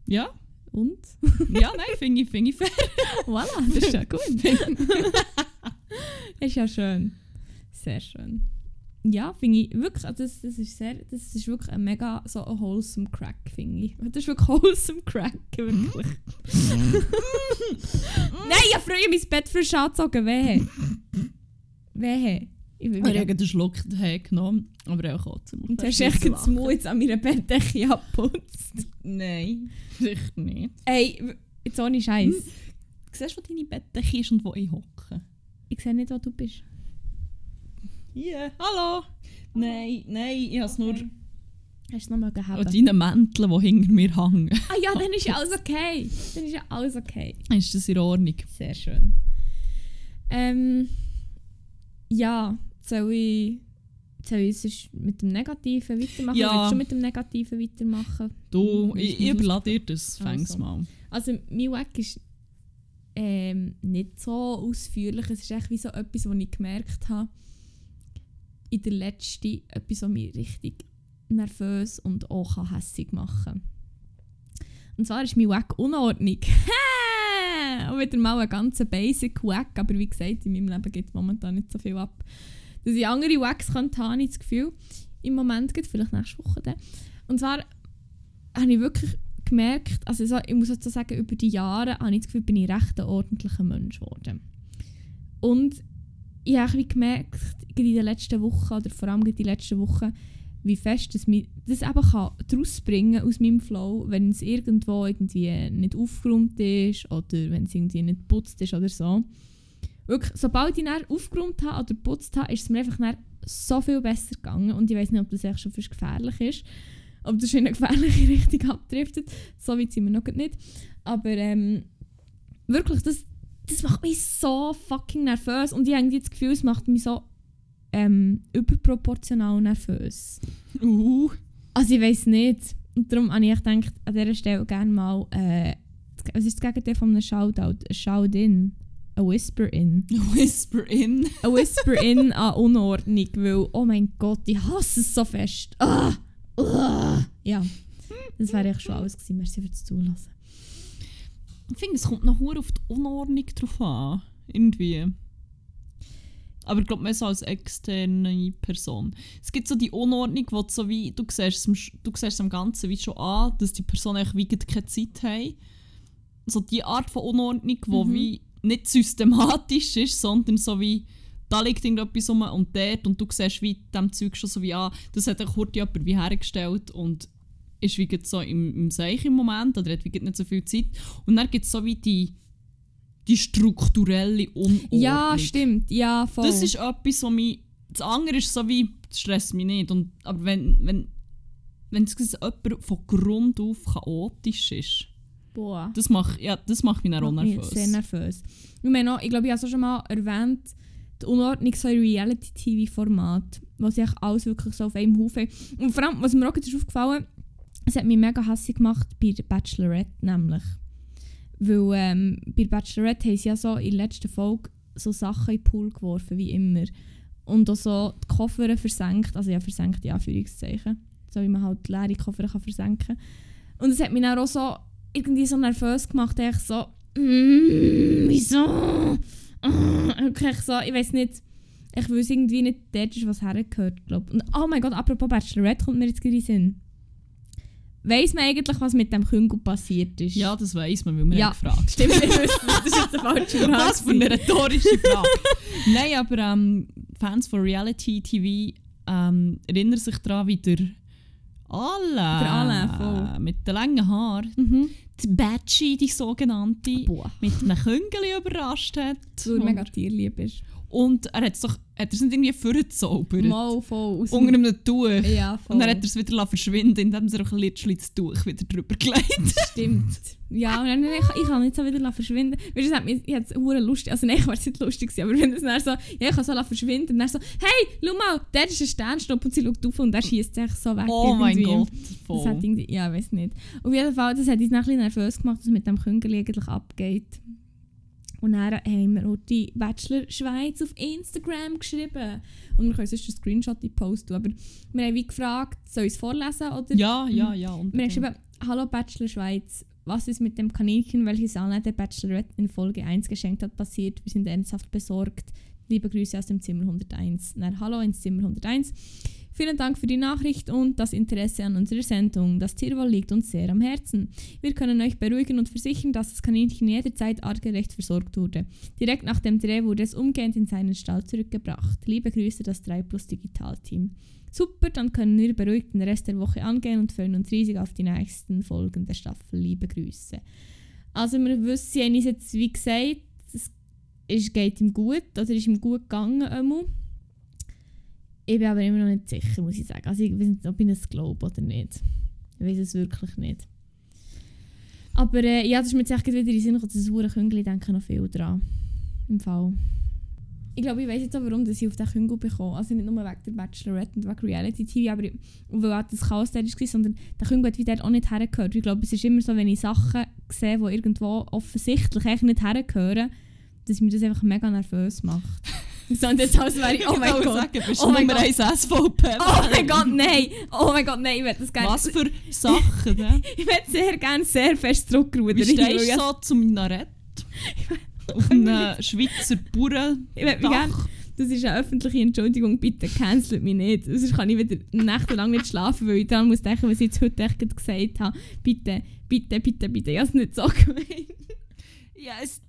Ja, und? ja, nein, finde ich, find ich fair. Voilà, das ist ja gut. ist ja schön. Sehr schön. Ja, finde ich wirklich, also das, das, ist sehr, das ist wirklich ein mega so ein wholesome Crack, finde ich. Das ist wirklich wholesome Crack, wirklich. Nein, ich habe früher mein Bett frisch angezogen, wehe. Wehe. Ich habe den Schluck daheim genommen, aber auch trotzdem. Und hast du echt Maul jetzt an meiner Bettdecke abgeputzt. Nein, sicher nicht. Ey, jetzt ohne Scheiß. Siehst du, wo deine Bettdecke ist und wo ich hocke? Ich sehe nicht, wo du bist. Hier, hallo! Nein, nein, ich habe es nur... Hast du noch mal gehabt? Und deine Mäntel, die hinter mir hängen. Ah ja, dann ist ja alles okay. Dann ist ja alles okay. Ist das in Ordnung? Sehr schön. Ähm, ja, soll ich, soll ich sonst mit dem Negativen weitermachen? Ja. Willst du mit dem Negativen weitermachen? Du, ich, ich überlade dir das, fängst Also. mal. Also, mein Wack ist ähm, nicht so ausführlich. Es ist echt wie so etwas, was ich gemerkt habe. In der letzten, etwas, was mich richtig nervös und auch hässig machen kann. Und zwar ist mein Wack Unordnung. und wieder mal ein ganz basic Wack, aber wie gesagt, in meinem Leben geht momentan nicht so viel ab. Dass ich andere Wacks könnte, habe ich das Gefühl. Im Moment geht vielleicht nächste Woche dann. Und zwar habe ich wirklich gemerkt, also so, ich muss dazu sagen, über die Jahre habe ich das Gefühl, bin ich recht ein ordentlicher Mensch geworden. Und ich habe gemerkt, in den letzten Wochen, oder vor allem in den letzten Wochen, wie fest das mich das eben kann daraus bringen aus meinem Flow, wenn es irgendwo irgendwie nicht aufgeräumt ist oder wenn es irgendwie nicht geputzt ist oder so. Wirklich, sobald ich dann aufgeräumt habe oder geputzt habe, ist es mir einfach so viel besser gegangen und ich weiß nicht, ob das echt schon fast gefährlich ist, ob das in eine gefährliche Richtung abdriftet, so weit sind wir noch nicht. Aber ähm, wirklich, das, das macht mich so fucking nervös und ich habe das Gefühl, es macht mich so ähm, überproportional nervös. Uh, Also ich weiß nicht. Und darum habe ich gedacht, an dieser Stelle gerne mal, äh, was ist das Gegenteil von einem Shoutout? Ein Shout-in. Ein Whisper-in. Whisper in. Ein Whisper-in an Unordnung, weil, oh mein Gott, ich hasse es so fest. Ah! Ah! Ja, das wäre echt schon alles gewesen. Merci fürs Zulassen. Ich finde, es kommt noch auf die Unordnung drauf an. Irgendwie. Aber ich glaube, mehr so als externe Person. Es gibt so die Unordnung, wo du so wie, du siehst, du siehst am Ganzen wie schon an, dass die Personen eigentlich wie keine Zeit haben. So die Art von Unordnung, die Mhm. wie nicht systematisch ist, sondern so wie, da liegt irgendetwas rum und dort und du siehst wie dem Zeug schon so wie, ah, das hat kurz jemand wie hergestellt und ist wie so im, im Seich im Moment oder hat wie nicht so viel Zeit. Und dann gibt es so wie die, die strukturelle Unordnung. Ja, stimmt. Ja, voll. Das ist etwas, was mich. Das andere ist so wie, das stresst mich nicht. Und, aber wenn, wenn, wenn es jemand von Grund auf chaotisch ist, Boah. das macht, ja, das macht mich dann auch nervös. sehr nervös. Ich meine auch, ich glaube, ich habe es schon mal erwähnt, die Unordnung so ein Reality-TV-Format, was sich alles wirklich so auf einem Haufen... Und vor allem, was mir auch ist aufgefallen es hat mich mega hässlich gemacht bei der Bachelorette nämlich. Weil ähm, bei der Bachelorette haben sie ja so in der letzten Folge so Sachen in den Pool geworfen, wie immer. Und auch so die Koffer versenkt, also ja, versenkt in Anführungszeichen. So wie man halt leere Koffer kann versenken Und es hat mich dann auch so irgendwie so nervös gemacht, ich so, mm, wieso? Ah, wirklich so, ich weiß nicht, ich es irgendwie nicht dort ist, was hergehört, glaube Und oh mein Gott, apropos Bachelorette kommt mir jetzt gerade in Sinn. Weiss man eigentlich, was mit dem Küngo passiert ist? Ja, das weiss man, weil wir Ja, gefragt Stimmt, wir wissen das. Ist jetzt eine falsche Frage. Was für eine rhetorische Frage. Nein, aber ähm, Fans von Reality TV ähm, erinnern sich daran, wie der Alain, Der Alain, voll. mit den langen Haaren, Mhm. die Batchy, die sogenannte, Boah. mit einem Küngeli überrascht hat. Weil er mega tierlieb ist. Und er hat es doch, hat er es nicht irgendwie vorgezaubert? Mal voll aus Unter einem Tuch. Ja, voll. Und dann hat er es wieder lassen verschwinden, indem er auch ein Litschli das Tuch wieder drüber gelegt Stimmt. Ja, und dann, ich, ich kann nicht so wieder verschwinden. Weißt du, das hat mich, ich hatte es lustig, also nein, ich war es nicht lustig, gewesen, aber wenn es dann so, ja, ich kann so verschwinden, und dann so, hey, schau mal, der ist ein Sternschnupp und sie schaut auf und der schießt sich so weg. Oh mein irgendwie. Gott, Das hat voll. irgendwie, ja, ich weiß nicht. Auf jeden Fall, das hat uns dann ein bisschen nervös gemacht, was mit dem Küngeli eigentlich abgeht. Und dann haben wir auch die Bachelor Schweiz auf Instagram geschrieben. Und wir können sonst einen Screenshot in den Post tun. Aber wir haben wie gefragt, soll ich es vorlesen? Oder? Ja, ja, ja. Wir haben unbedingt. geschrieben, Hallo Bachelor Schweiz, was ist mit dem Kaninchen, welches Anna der Bachelorette in Folge 1 geschenkt hat, passiert? Wir sind ernsthaft besorgt. Liebe Grüße aus dem Zimmer 101. Na, hallo ins Zimmer 101. Vielen Dank für die Nachricht und das Interesse an unserer Sendung. Das Tierwohl liegt uns sehr am Herzen. Wir können euch beruhigen und versichern, dass das Kaninchen jederzeit artgerecht versorgt wurde. Direkt nach dem Dreh wurde es umgehend in seinen Stall zurückgebracht. Liebe Grüße, das 3 Plus Digital-Team. Super, dann können wir beruhigt den Rest der Woche angehen und freuen uns riesig auf die nächsten Folgen der Staffel. Liebe Grüße. Also wir wissen, jetzt wie gesagt, es geht ihm gut oder ist ihm gut gegangen. Einmal. Ich bin aber immer noch nicht sicher, muss ich sagen. Also ich weiß nicht, ob ich es glaube oder nicht. Ich weiß es wirklich nicht. Aber äh, ja, das ist mir jetzt echt wieder in den Sinn dass das Küngeli denke noch viel dran. Im Fall. Ich glaube, ich weiß jetzt auch, warum dass ich auf den Küngel bekomme. Also nicht nur wegen der Bachelorette und wegen Reality TV, aber ich, weil auch das Chaos da war, sondern der Küngel hat wie dort auch nicht hergehört. Ich glaube, es ist immer so, wenn ich Sachen sehe, die irgendwo offensichtlich nicht hergehören, dass mich das einfach mega nervös macht. so, und jetzt wäre ich, oh mein Gott. Sagen, bist Oh mein Nummer Gott. 1 SVP. Oh mein Gott, nein! Oh mein Gott, nein, ich würde das gerne. Was für Sachen, ne? Ich würde sehr gerne sehr fest zurückrudern. Wie stehst ich- du so zum Minarett? Auf einem Schweizer Bauern. Ich würde gerne. Das ist eine öffentliche Entschuldigung, bitte cancelt mich nicht. Sonst kann ich wieder nächtelang nicht schlafen, weil ich daran muss denken, was ich jetzt heute echt gesagt habe. Bitte, bitte, bitte, bitte. Ich habe es nicht so gemeint. Ja, es,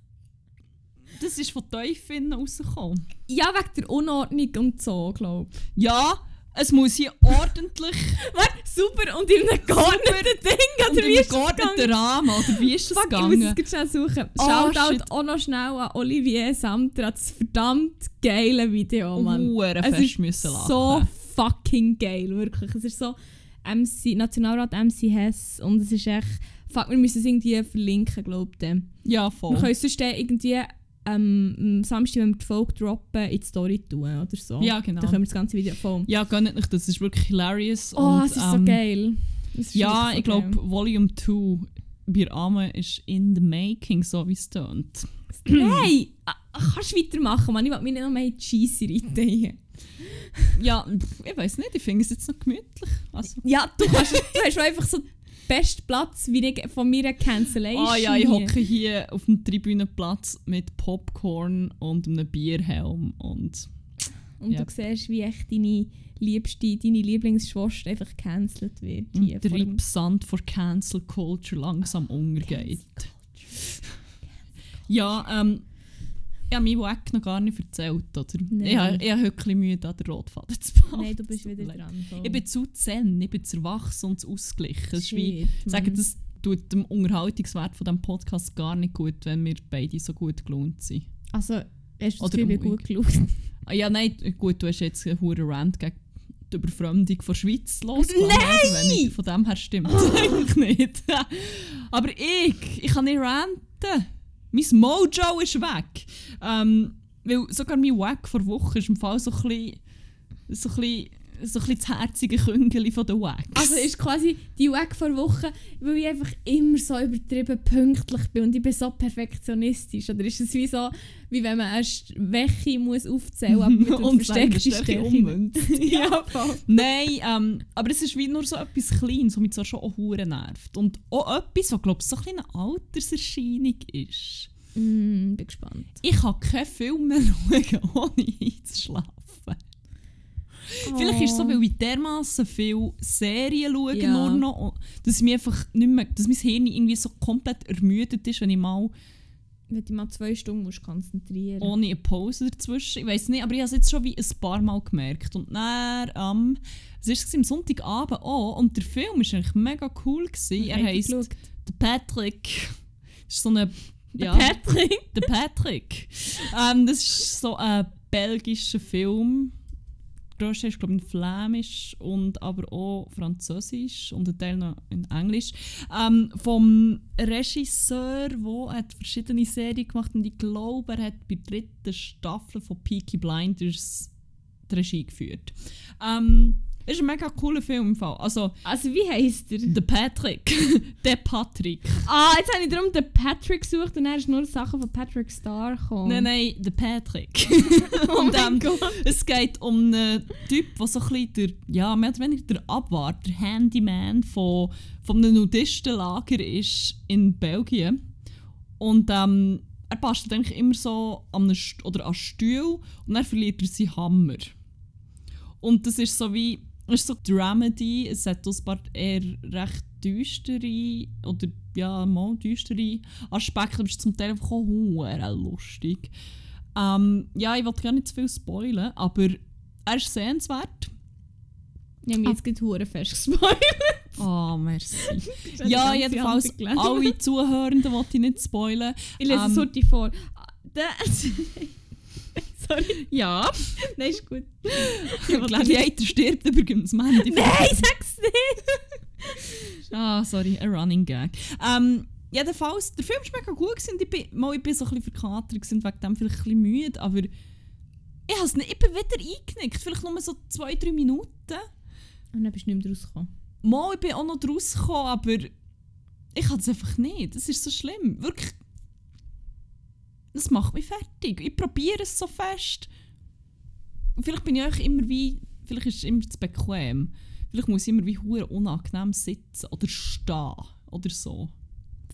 das ist von innen rausgekommen. Ja, wegen der Unordnung und so, glaube ich. Ja, es muss hier ordentlich Warte, super, und in einem geordneten Ding, und oder wie ist das gegangen? Rahmen, oder wie ist das Fuck, ich muss gegangen? es jetzt schnell suchen. Oh, Shoutout shit. auch noch schnell an Olivier Samter, das verdammt geile Video, Mann. Hure Es fest müssen lachen. so fucking geil, wirklich. Es ist so MC, Nationalrat MC Hess und es ist echt... Fuck, wir müssen es irgendwie verlinken, glaube ich. Ja, Wir voll. können es sonst irgendwie ähm, am Samstag, wenn wir die Folge droppen, in die Story tun oder so. Ja, genau. Dann können wir das ganze Video voll. Ja, gönnt nicht, das ist wirklich hilarious. Oh, und, es ist so ähm, geil. Es ist Ja, wirklich ich so glaube, Volume 2 bei Ame ist in the making, so wie es tönt. geil. Nein! Ah, Kannst du weitermachen, Mann? Ich will mich nicht noch mehr in die Scheisse reiten. Ja, ich weiß nicht, ich finde es jetzt noch gemütlich. Also, Ja, du, kannst, du hast einfach so den besten Platz von mir Cancellation. ah ja, ich hocke hier auf dem Tribünenplatz mit Popcorn und einem Bierhelm und Und Ja. du siehst, wie echt deine liebste, deine Lieblingsschwester einfach cancelled wird. Hier der Sand vor Cancel Culture langsam untergeht. Ja, ähm, habe meinen Wack noch gar nicht erzählt, oder? Nein. Ich habe, ich habe heute Mühe, da den Rotfaden zu behalten. Nein, du bist wieder dran. voll. Ich bin zu zen, ich bin zu erwachsen und zu ausgeglichen. Es ist wie, ich das tut dem Unterhaltungswert von diesem Podcast gar nicht gut, wenn wir beide so gut gelohnt sind. Also, hast du das Gefühl, ich gut geschaut? Ah, ja, nein, gut, du hast jetzt einen hohen Rant gegen die Überfremdung von Schweiz losgelassen. oder? Wenn nicht, von dem her stimmt das eigentlich nicht. Aber ich, ich kann nicht ranten. Mein Mojo ist weg. Ähm, weil sogar mein Wack vor Wochen ist im Fall so ein bisschen, so ein bisschen, so ein bisschen das herzige Küngeli von den Wacks. Also ist quasi die Weg vor Wochen, weil ich einfach immer so übertrieben pünktlich bin und ich bin so perfektionistisch. Oder ist es wie so, wie wenn man eine Schwäche muss aufzählen muss, aber mit versteckten Stärke ummünzt. ja, voll. Nein, ähm, aber es ist wie nur so etwas Kleines, was mich zwar schon auch hure nervt. Und auch etwas, was glaube ich so ein bisschen eine Alterserscheinung ist. Mm, bin gespannt. Ich kann keinen Film mehr schauen, ohne einzuschlafen. Vielleicht ist es so, Oh. weil ich dermaßen viele Serien schaue, Ja. nur noch, dass, mir einfach nicht mehr, dass mein Hirn irgendwie so komplett ermüdet ist, wenn ich mal Wenn du mal zwei Stunden musst konzentrieren ohne eine Pause dazwischen. Ich weiß nicht, aber ich habe es jetzt schon wie ein paar Mal gemerkt. Und dann, ähm, es war am Sonntagabend auch, und der Film war eigentlich mega cool. Gewesen. Er heisst? «Der Patrick». Das ist so eine... Der Patrick. Der Patrick. ähm, das ist so ein belgischer Film. Grösste ist, glaube ich, in Flämisch und aber auch Französisch und ein Teil noch in Englisch. Ähm, vom Regisseur, der hat verschiedene Serien gemacht und ich glaube, er hat bei der dritten Staffel von Peaky Blinders die Regie geführt. Ähm, ist ein mega cooler Film im Fall. Also, Also wie heisst er? der Patrick. der Patrick. Ah, jetzt habe ich darum den Patrick gesucht und er ist nur Sachen von Patrick Star gekommen. Nein, nein, der Patrick. Oh und mein ähm, Gott. es geht um einen Typ, der so ein bisschen der, ja, mehr oder weniger der Abwart, der Handyman von, von einem Nudistenlager ist in Belgien. Und ähm, er bastelt eigentlich immer so an, einem St oder an Stuhl und dann verliert er seinen Hammer. Und das ist so wie, es ist so Dramedy, es hat auch ein paar eher recht düstere oder ja, mal düstere Aspekte, aber es ist zum Teil einfach auch lustig. Ähm, ja, ich wollte gar nicht zu viel spoilen, aber er ist sehenswert. Ich habe mich jetzt gerade fest gespoilert. Oh, merci. Ja, jedenfalls alle Zuhörenden wollte ich nicht spoilen. Ich lese Ähm, es heute vor. Sorry. Ja, Nein, ist gut. Gladiator stirbt übrigens, Mandy. Nein, sag's nicht! Ah, sorry, ein Running Gag. Ähm, jedenfalls, der Film war mega gut gewesen, und ich bin, mal, ich bin so ein bisschen verkatert gewesen, wegen dem vielleicht ein bisschen müde, aber ich, has nicht, ich bin wieder eingenickt, vielleicht nur so zwei, drei Minuten. Und dann bist du nicht mehr rausgekommen. Mal, ich bin auch noch draus gekommen, aber ich kann es einfach nicht. Das ist so schlimm. Wirklich. Das macht mich fertig. Ich probiere es so fest. Und vielleicht bin ich euch immer wie. Vielleicht ist es immer zu bequem. Vielleicht muss ich immer wie hure unangenehm sitzen oder stehen oder so.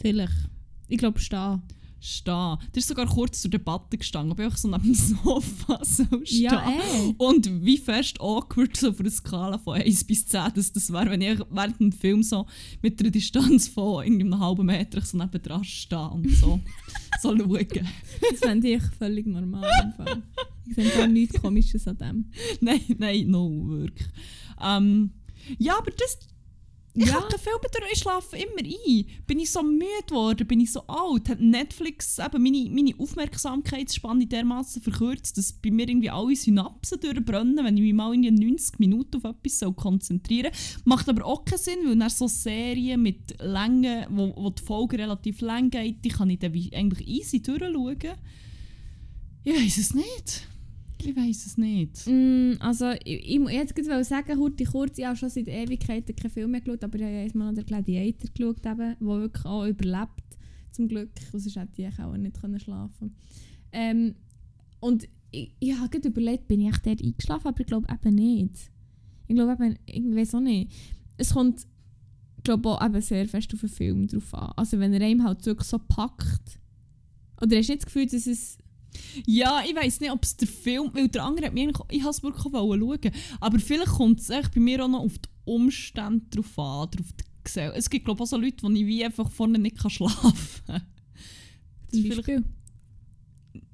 Vielleicht. Ich glaube, stehen. Stehen. Das ist sogar kurz zur Debatte gestanden, ob ich einfach so neben dem Sofa so stehen. Ja, eh. Und wie fest awkward so auf einer Skala von 1 bis 10 das, das wäre, wenn ich während dem Film so mit einer Distanz von irgendwie einem halben Meter so nebendran stehe und so, so schaue. Das fände ich völlig normal. Ich sehe gar nichts Komisches an dem. nein, nein, no, wirklich. Ähm, ja, aber das... Ich Ja. den Film durch, ich schlafe immer ein. Bin ich so müde geworden, bin ich so alt, hat Netflix eben meine, meine Aufmerksamkeitsspanne dermaßen verkürzt, dass bei mir irgendwie alle Synapsen durchbrennen, wenn ich mich mal irgendwie 90 Minuten auf etwas soll konzentrieren soll. Macht aber auch keinen Sinn, weil dann so Serien mit Längen, wo, wo die Folge relativ lang geht, die kann ich dann eigentlich easy durchschauen. Ich weiß es nicht. Ich weiß es nicht. Mm, also, ich, ich, ich gerade sagen, Hurti kurz, ich habe schon seit Ewigkeiten keinen Film mehr geschaut, aber ich habe einmal an den Gladiator geschaut, eben, der wirklich auch überlebt, zum Glück. Sonst hätte ich auch nicht schlafen ähm, Und ich, ich habe gerade überlegt, bin ich echt dort eingeschlafen, aber ich glaube eben nicht. Ich glaube eben, ich weiß auch nicht. Es kommt, ich glaube auch sehr fest auf den Film drauf an. Also wenn er einem halt wirklich so packt, oder hast du nicht das Gefühl, dass es Ja, ich weiß nicht, ob es der Film, weil der andere hat mir eigentlich, ich wollte es wirklich auch schauen, aber vielleicht kommt es echt bei mir auch noch auf die Umstände drauf an, oder auf die Gesellschaft. Es gibt glaube ich auch so Leute, wo ich wie einfach vorne nicht kann schlafen kann. zum vielleicht- Beispiel...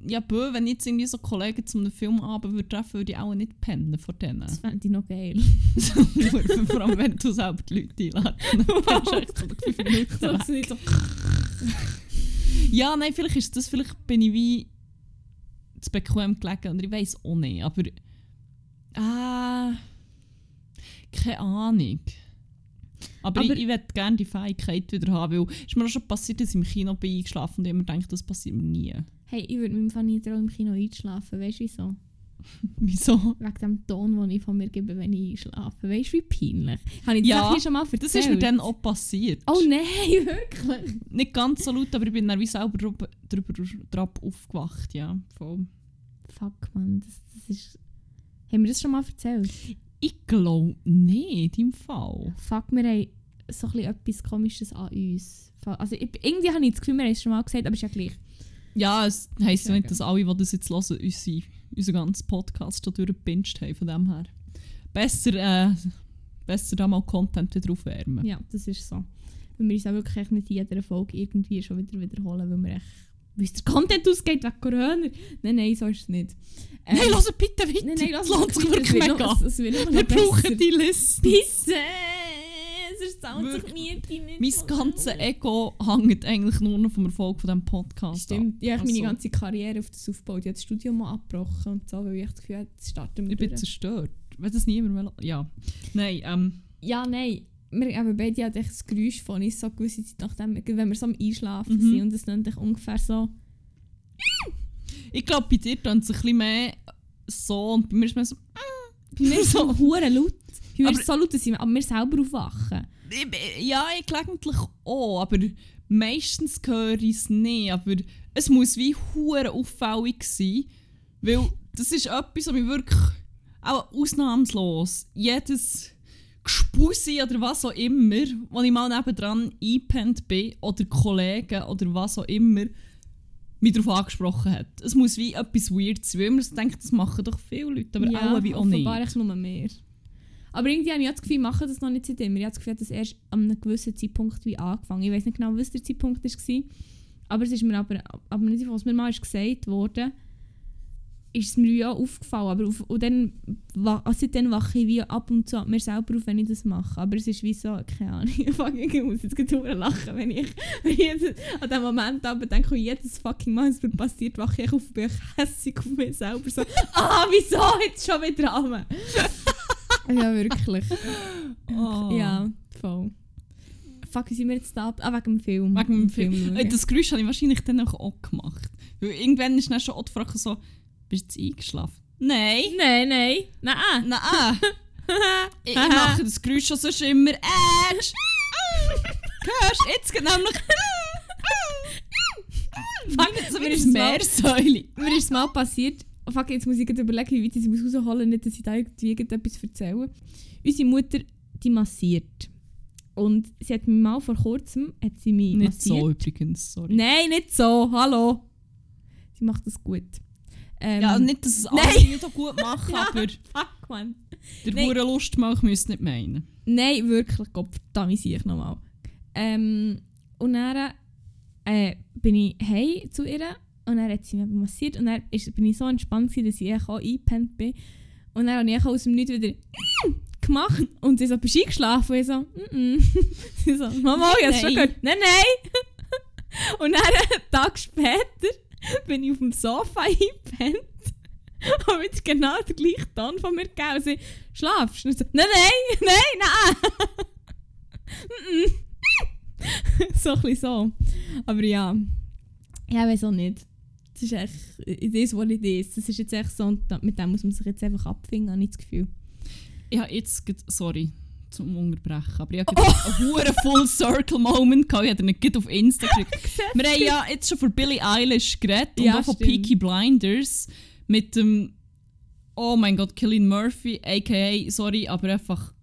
Ja, bö, wenn ich jetzt irgendwie so Kollegen zu einem Filmabend würde treffen, würde ich auch nicht pennen vor denen. Das fände ich noch geil. Vor allem, wenn du selber die Leute einlädst. Echt so so Ja, nein, vielleicht ist das, vielleicht bin ich wie zu bequem gelegen und ich weiß auch nicht, aber ah, keine Ahnung. Aber, Aber- ich, ich würde gerne die Fähigkeit wieder haben, weil es ist mir auch schon passiert, dass ich im Kino bin eingeschlafen und ich immer denke, das passiert mir nie. Hey, ich würde mit dem Fall nie trauen, im Kino einschlafen. Weißt du wieso? Wieso? Wegen dem Ton, den ich von mir gebe, wenn ich einschlafe. Weißt du, wie peinlich? Habe ich das Ja, hier schon mal erzählt? Das ist mir dann auch passiert. Oh nein, wirklich? Nicht ganz so laut, aber ich bin dann wie selber drüber, drüber drauf aufgewacht, ja. Voll. Fuck, man. Das, das ist... Haben wir das schon mal erzählt? Ich glaube nicht, im Fall. Fuck, wir haben so ein etwas Komisches an uns. Also ich, irgendwie habe ich das Gefühl, wir haben es schon mal gesagt, aber ist ja gleich. Ja, es heisst ja nicht, dass alle, die das jetzt hören, unsere, unseren ganzen Podcast schon durchgepinscht haben, von dem her. besser, äh, besser da mal Content wieder aufwärmen. Ja, das ist so. Weil wir uns auch wirklich echt nicht in jeder Folge irgendwie schon wieder wiederholen, weil wir echt, uns der Content ausgeht wegen Corona. Nein, nein, so ist es nicht. Ähm, Nein, lass bitte weiter. nein, nein, lass es wirklich mega. Wir brauchen die Liste. Pisse! Sonst zahlt sich. Miete nicht. Mein ganzes Ego hängt eigentlich nur noch vom Erfolg von diesem Podcast Stimmt, ja, ich habe meine Also. ganze Karriere auf das aufgebaut. Ich habe das Studium mal abgebrochen und so, weil ich das Gefühl hatte, jetzt starten wir Ich bin durch. zerstört. Wenn das niemand will. Ja. Nein, ähm, Ja, nein. Wir haben beide halt echt das Geräusch von uns so eine gewisse Zeit nachdem, wenn wir so am Einschlafen Mhm. sind und es dann ungefähr so... ich glaube, bei dir tun es ein bisschen mehr so und bei mir ist es mehr so. Bei mir so hure laut. Laut, dass ich aber wir selber aufwachen. Ich- Ja, ich gelegentlich auch, aber meistens höre ich es nicht. Aber es muss wie hure auffällig sein, weil das ist etwas, was mich wirklich auch ausnahmslos jedes Gespusi oder was auch immer, wo ich mal nebendran eingepennt bin oder Kollegen oder was auch immer mich darauf angesprochen hat. Es muss wie etwas weird sein, weil man denkt, das machen doch viele Leute, aber auch wie auch nicht. offenbar echt nur mehr. Aber irgendwie habe ich das Gefühl, ich mache das noch nicht seitdem. Ich habe das Gefühl, dass erst an einem gewissen Zeitpunkt wie angefangen. Ich weiß nicht genau, was der Zeitpunkt war. Aber es ist mir aber, aber nicht was mir mal ist gesagt wurde, ist es mir ja aufgefallen. Aber auf, und dann, also seitdem wache ich wie ab und zu an mir selber auf, wenn ich das mache. Aber es ist wie so, keine Ahnung, fuck, ich muss jetzt gerade lachen, wenn ich, wenn ich jetzt an dem Moment aber denke, jedes fucking Mal, was mir passiert, wache ich auf bin ich hässig auf mich selber. So, ah, wieso jetzt schon wieder an? Ja, wirklich. Oh. Ja, voll. Fuck, wie sind wir jetzt da? Ah, wegen dem Film. Wegen dem Film. schauen. Äh, Das Geräusch habe ich wahrscheinlich dann auch, gemacht. Weil irgendwann ist dann schon auch die Frage so, bist du jetzt eingeschlafen? Nein. Nein, nein. Nein. Nein. ich, ich mache das Geräusch schon sonst immer. Äh, tsch- Hörst? Jetzt geht nämlich. Fang jetzt so wie Mir ist Meersäule. Mir ist mal passiert, oh, fuck, jetzt muss ich überlegen, wie weit ich es rausholen nicht, dass ich da irgendwie irgendetwas erzähle. Unsere Mutter, die massiert. Und sie hat mich mal vor kurzem, hat sie mich Nicht massiert. so übrigens, sorry. Nein, nicht so, hallo. Sie macht das gut. Ähm, Ja, nicht, dass es alle nicht so gut machen, Ja. aber Fuck, man. der Nein. Hure Lust macht, müsst nicht meinen. Nein, wirklich, Gott, verdammt, sehe ich nochmal. Ähm, und dann äh, bin ich heim zu ihr und dann hat sie mich massiert und dann ist, bin ich so entspannt, gewesen, dass ich auch eingepennt bin. Und dann habe ich aus dem Nichts wieder gemacht und sie so, bist du eingeschlafen? Und ich so, mm, -mm. sie so, Mama, ich habe schon gehört. Nein, nein. und dann, einen Tag später, bin ich auf dem Sofa eingepennt und wieder genau den gleichen Ton von mir gegeben. Und sie, schlafst du? Und ich so, nein, nein, nein, nein. So ein bisschen so. Aber ja, ja, weiß auch nicht. Das ist echt, is what it is. Das ist jetzt echt so, und mit dem muss man sich jetzt einfach abfinden, habe ich das Gefühl. Ich habe jetzt, sorry zum Unterbrechen, aber ich habe oh. einen hohen Full Circle Moment gehabt. Ich habe gerade auf Insta gekriegt. Wir haben ja jetzt schon von Billie Eilish geredet und Ja, auch von. Peaky Blinders mit dem Oh mein Gott, Killian Murphy, aka, sorry, aber einfach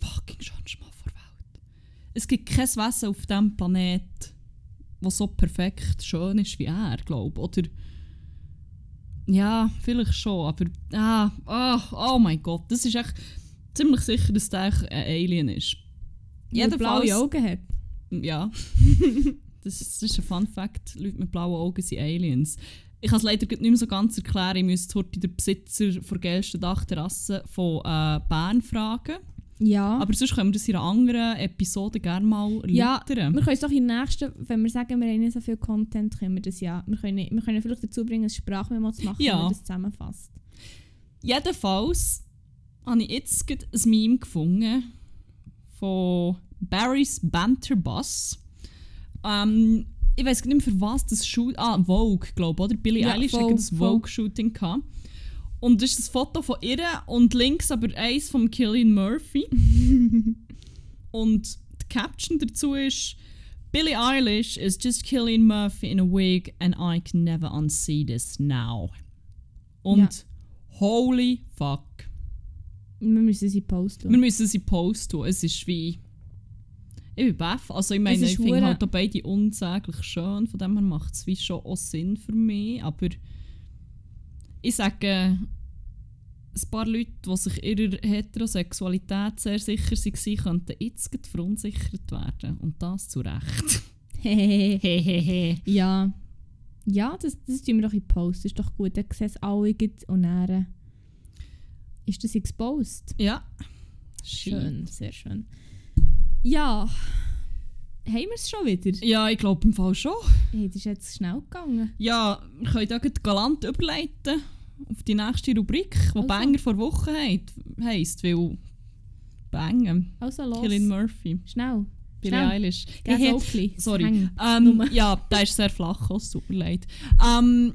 fucking schönste Mann vor Welt. Es gibt kein Wesen auf diesem Planet, das so perfekt schön ist wie er, glaube. Oder ja, vielleicht schon, aber ah, oh, oh mein Gott, das ist echt ziemlich sicher, dass der ein Alien ist. Weil er blaue Augen hat. Ja. das, ist, das ist ein Fun Fact. Leute mit blauen Augen sind Aliens. Ich kann es leider nicht mehr so ganz erklären. Ich müsste heute den Besitzer der geilsten Dachterrasse von äh, Bern fragen. Ja. Aber sonst können wir das in einer anderen Episode gerne mal Ja, erläutern. wir können es doch in der nächsten, wenn wir sagen, wir haben nicht so viel Content, können wir das ja. Wir können, wir können vielleicht dazu bringen, ein Sprachmemo zu machen, Ja. wo man das zusammenfasst. Jedenfalls habe ich jetzt ein Meme gefunden von Barry's Banter Bus. Ähm, ich weiß nicht mehr für was das Shoot. Ah, Vogue, glaube ich, oder? Billie Ja, Eilish Vogue, hat das Vogue. Vogue-Shooting gehabt. Und das ist ein Foto von ihr und links aber eins von Killian Murphy. und die Caption dazu ist: Billie Eilish is just Killian Murphy in a wig and I can never unsee this now. Und Ja. holy fuck. Wir müssen sie posten. Wir müssen sie posten. Es ist wie. Ich bin baff. Also ich meine, ich finde halt beide unsäglich schön. Von dem her macht es wie schon auch Sinn für mich. Aber ich sage, ein paar Leute, die sich ihrer Heterosexualität sehr sicher waren, könnten jetzt verunsichert werden. Und das zu Recht. Hehehe. ja. Ja, das, das tun wir doch in Post. Das ist doch gut. Dann sehen es alle und dann äh, ist das exposed. Ja. Schön, sehr schön. Ja. Haben wir es schon wieder? Ja, ich glaube im Fall schon. Hey, das ist jetzt schnell gegangen. Ja, wir können da gleich galant überleiten auf die nächste Rubrik, die Also. Banger vor Woche heisst, heisst weil Bangen. Also los. Killian Murphy, Schnell. Billie Schnell. Eilish. Geh. Sokli. Sorry. Ähm, ja, der ist sehr flach, oh, es tut mir leid. Ähm,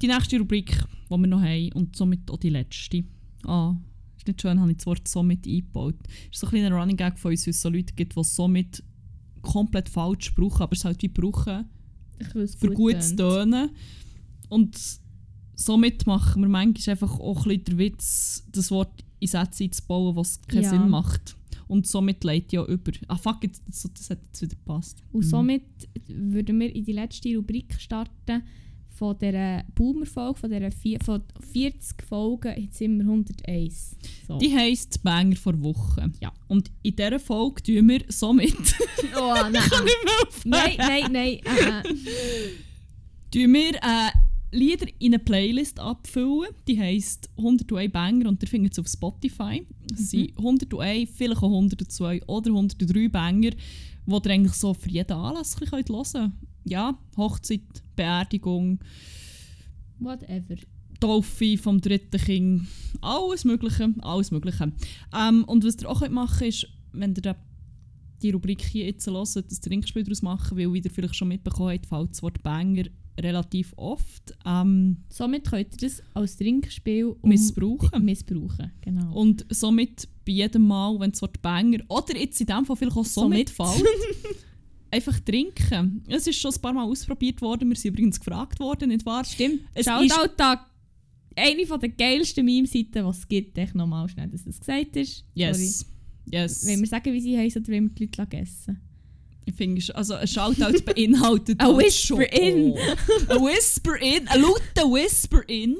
die nächste Rubrik, die wir noch haben und somit auch die letzte. Ah, ist nicht schön, habe ich das Wort somit eingebaut. ist so ein kleiner Running Gag von uns, weil es so Leute gibt, die somit komplett falsch brauchen, aber es halt wie brauchen, für gut zu tönen. Und somit machen wir manchmal einfach auch ein bisschen den Witz, das Wort in Sätze einzubauen, was keinen Ja. Sinn macht. Und somit leitet ja über. Ah fuck, jetzt, das, das hat jetzt wieder gepasst. Und Mhm. somit würden wir in die letzte Rubrik starten von dieser Boomer-Folge, von dieser vier, von 40 Folgen, jetzt sind wir 101. So. Die heisst Banger vor Woche. Ja. Und in dieser Folge tun wir somit. oh, nein. kann nicht mehr aufhören. nein, nein, nein. Äh, äh. Tun wir äh, Lieder in eine Playlist abfüllen. Die heisst 101 Banger und ihr findet es auf Spotify. Es sind 101, vielleicht auch 102 oder 103 Banger, die ihr eigentlich so für jeden Anlass hören könnt. Ja, Hochzeit, Beerdigung, Whatever. Taufe vom dritten Kind, alles Mögliche, alles Mögliche. Ähm, und was ihr auch könnt machen ist, wenn ihr die Rubrik hier jetzt hört, das Trinkspiel daraus machen, weil wie ihr vielleicht schon mitbekommen habt, fällt das Wort Banger relativ oft ähm, Somit könnt ihr das als Trinkspiel um- missbrauchen. missbrauchen. Genau. Und somit bei jedem Mal, wenn das Wort Banger oder jetzt in dem Fall vielleicht auch somit fällt, einfach trinken. Es ist schon ein paar Mal ausprobiert worden, wir sind übrigens gefragt worden, nicht wahr? Stimmt. Es Shoutout ist- eine von der geilsten Meme-Seiten, die es gibt. Ich nochmal schnell, dass das gesagt ist. Yes. Yes. Wollen wir sagen, wie sie heißen oder wollen wir die Leute essen? Ich finde, also ein Shoutout beinhaltet A halt whisper in. A whisper in. Ein lauter whisper in.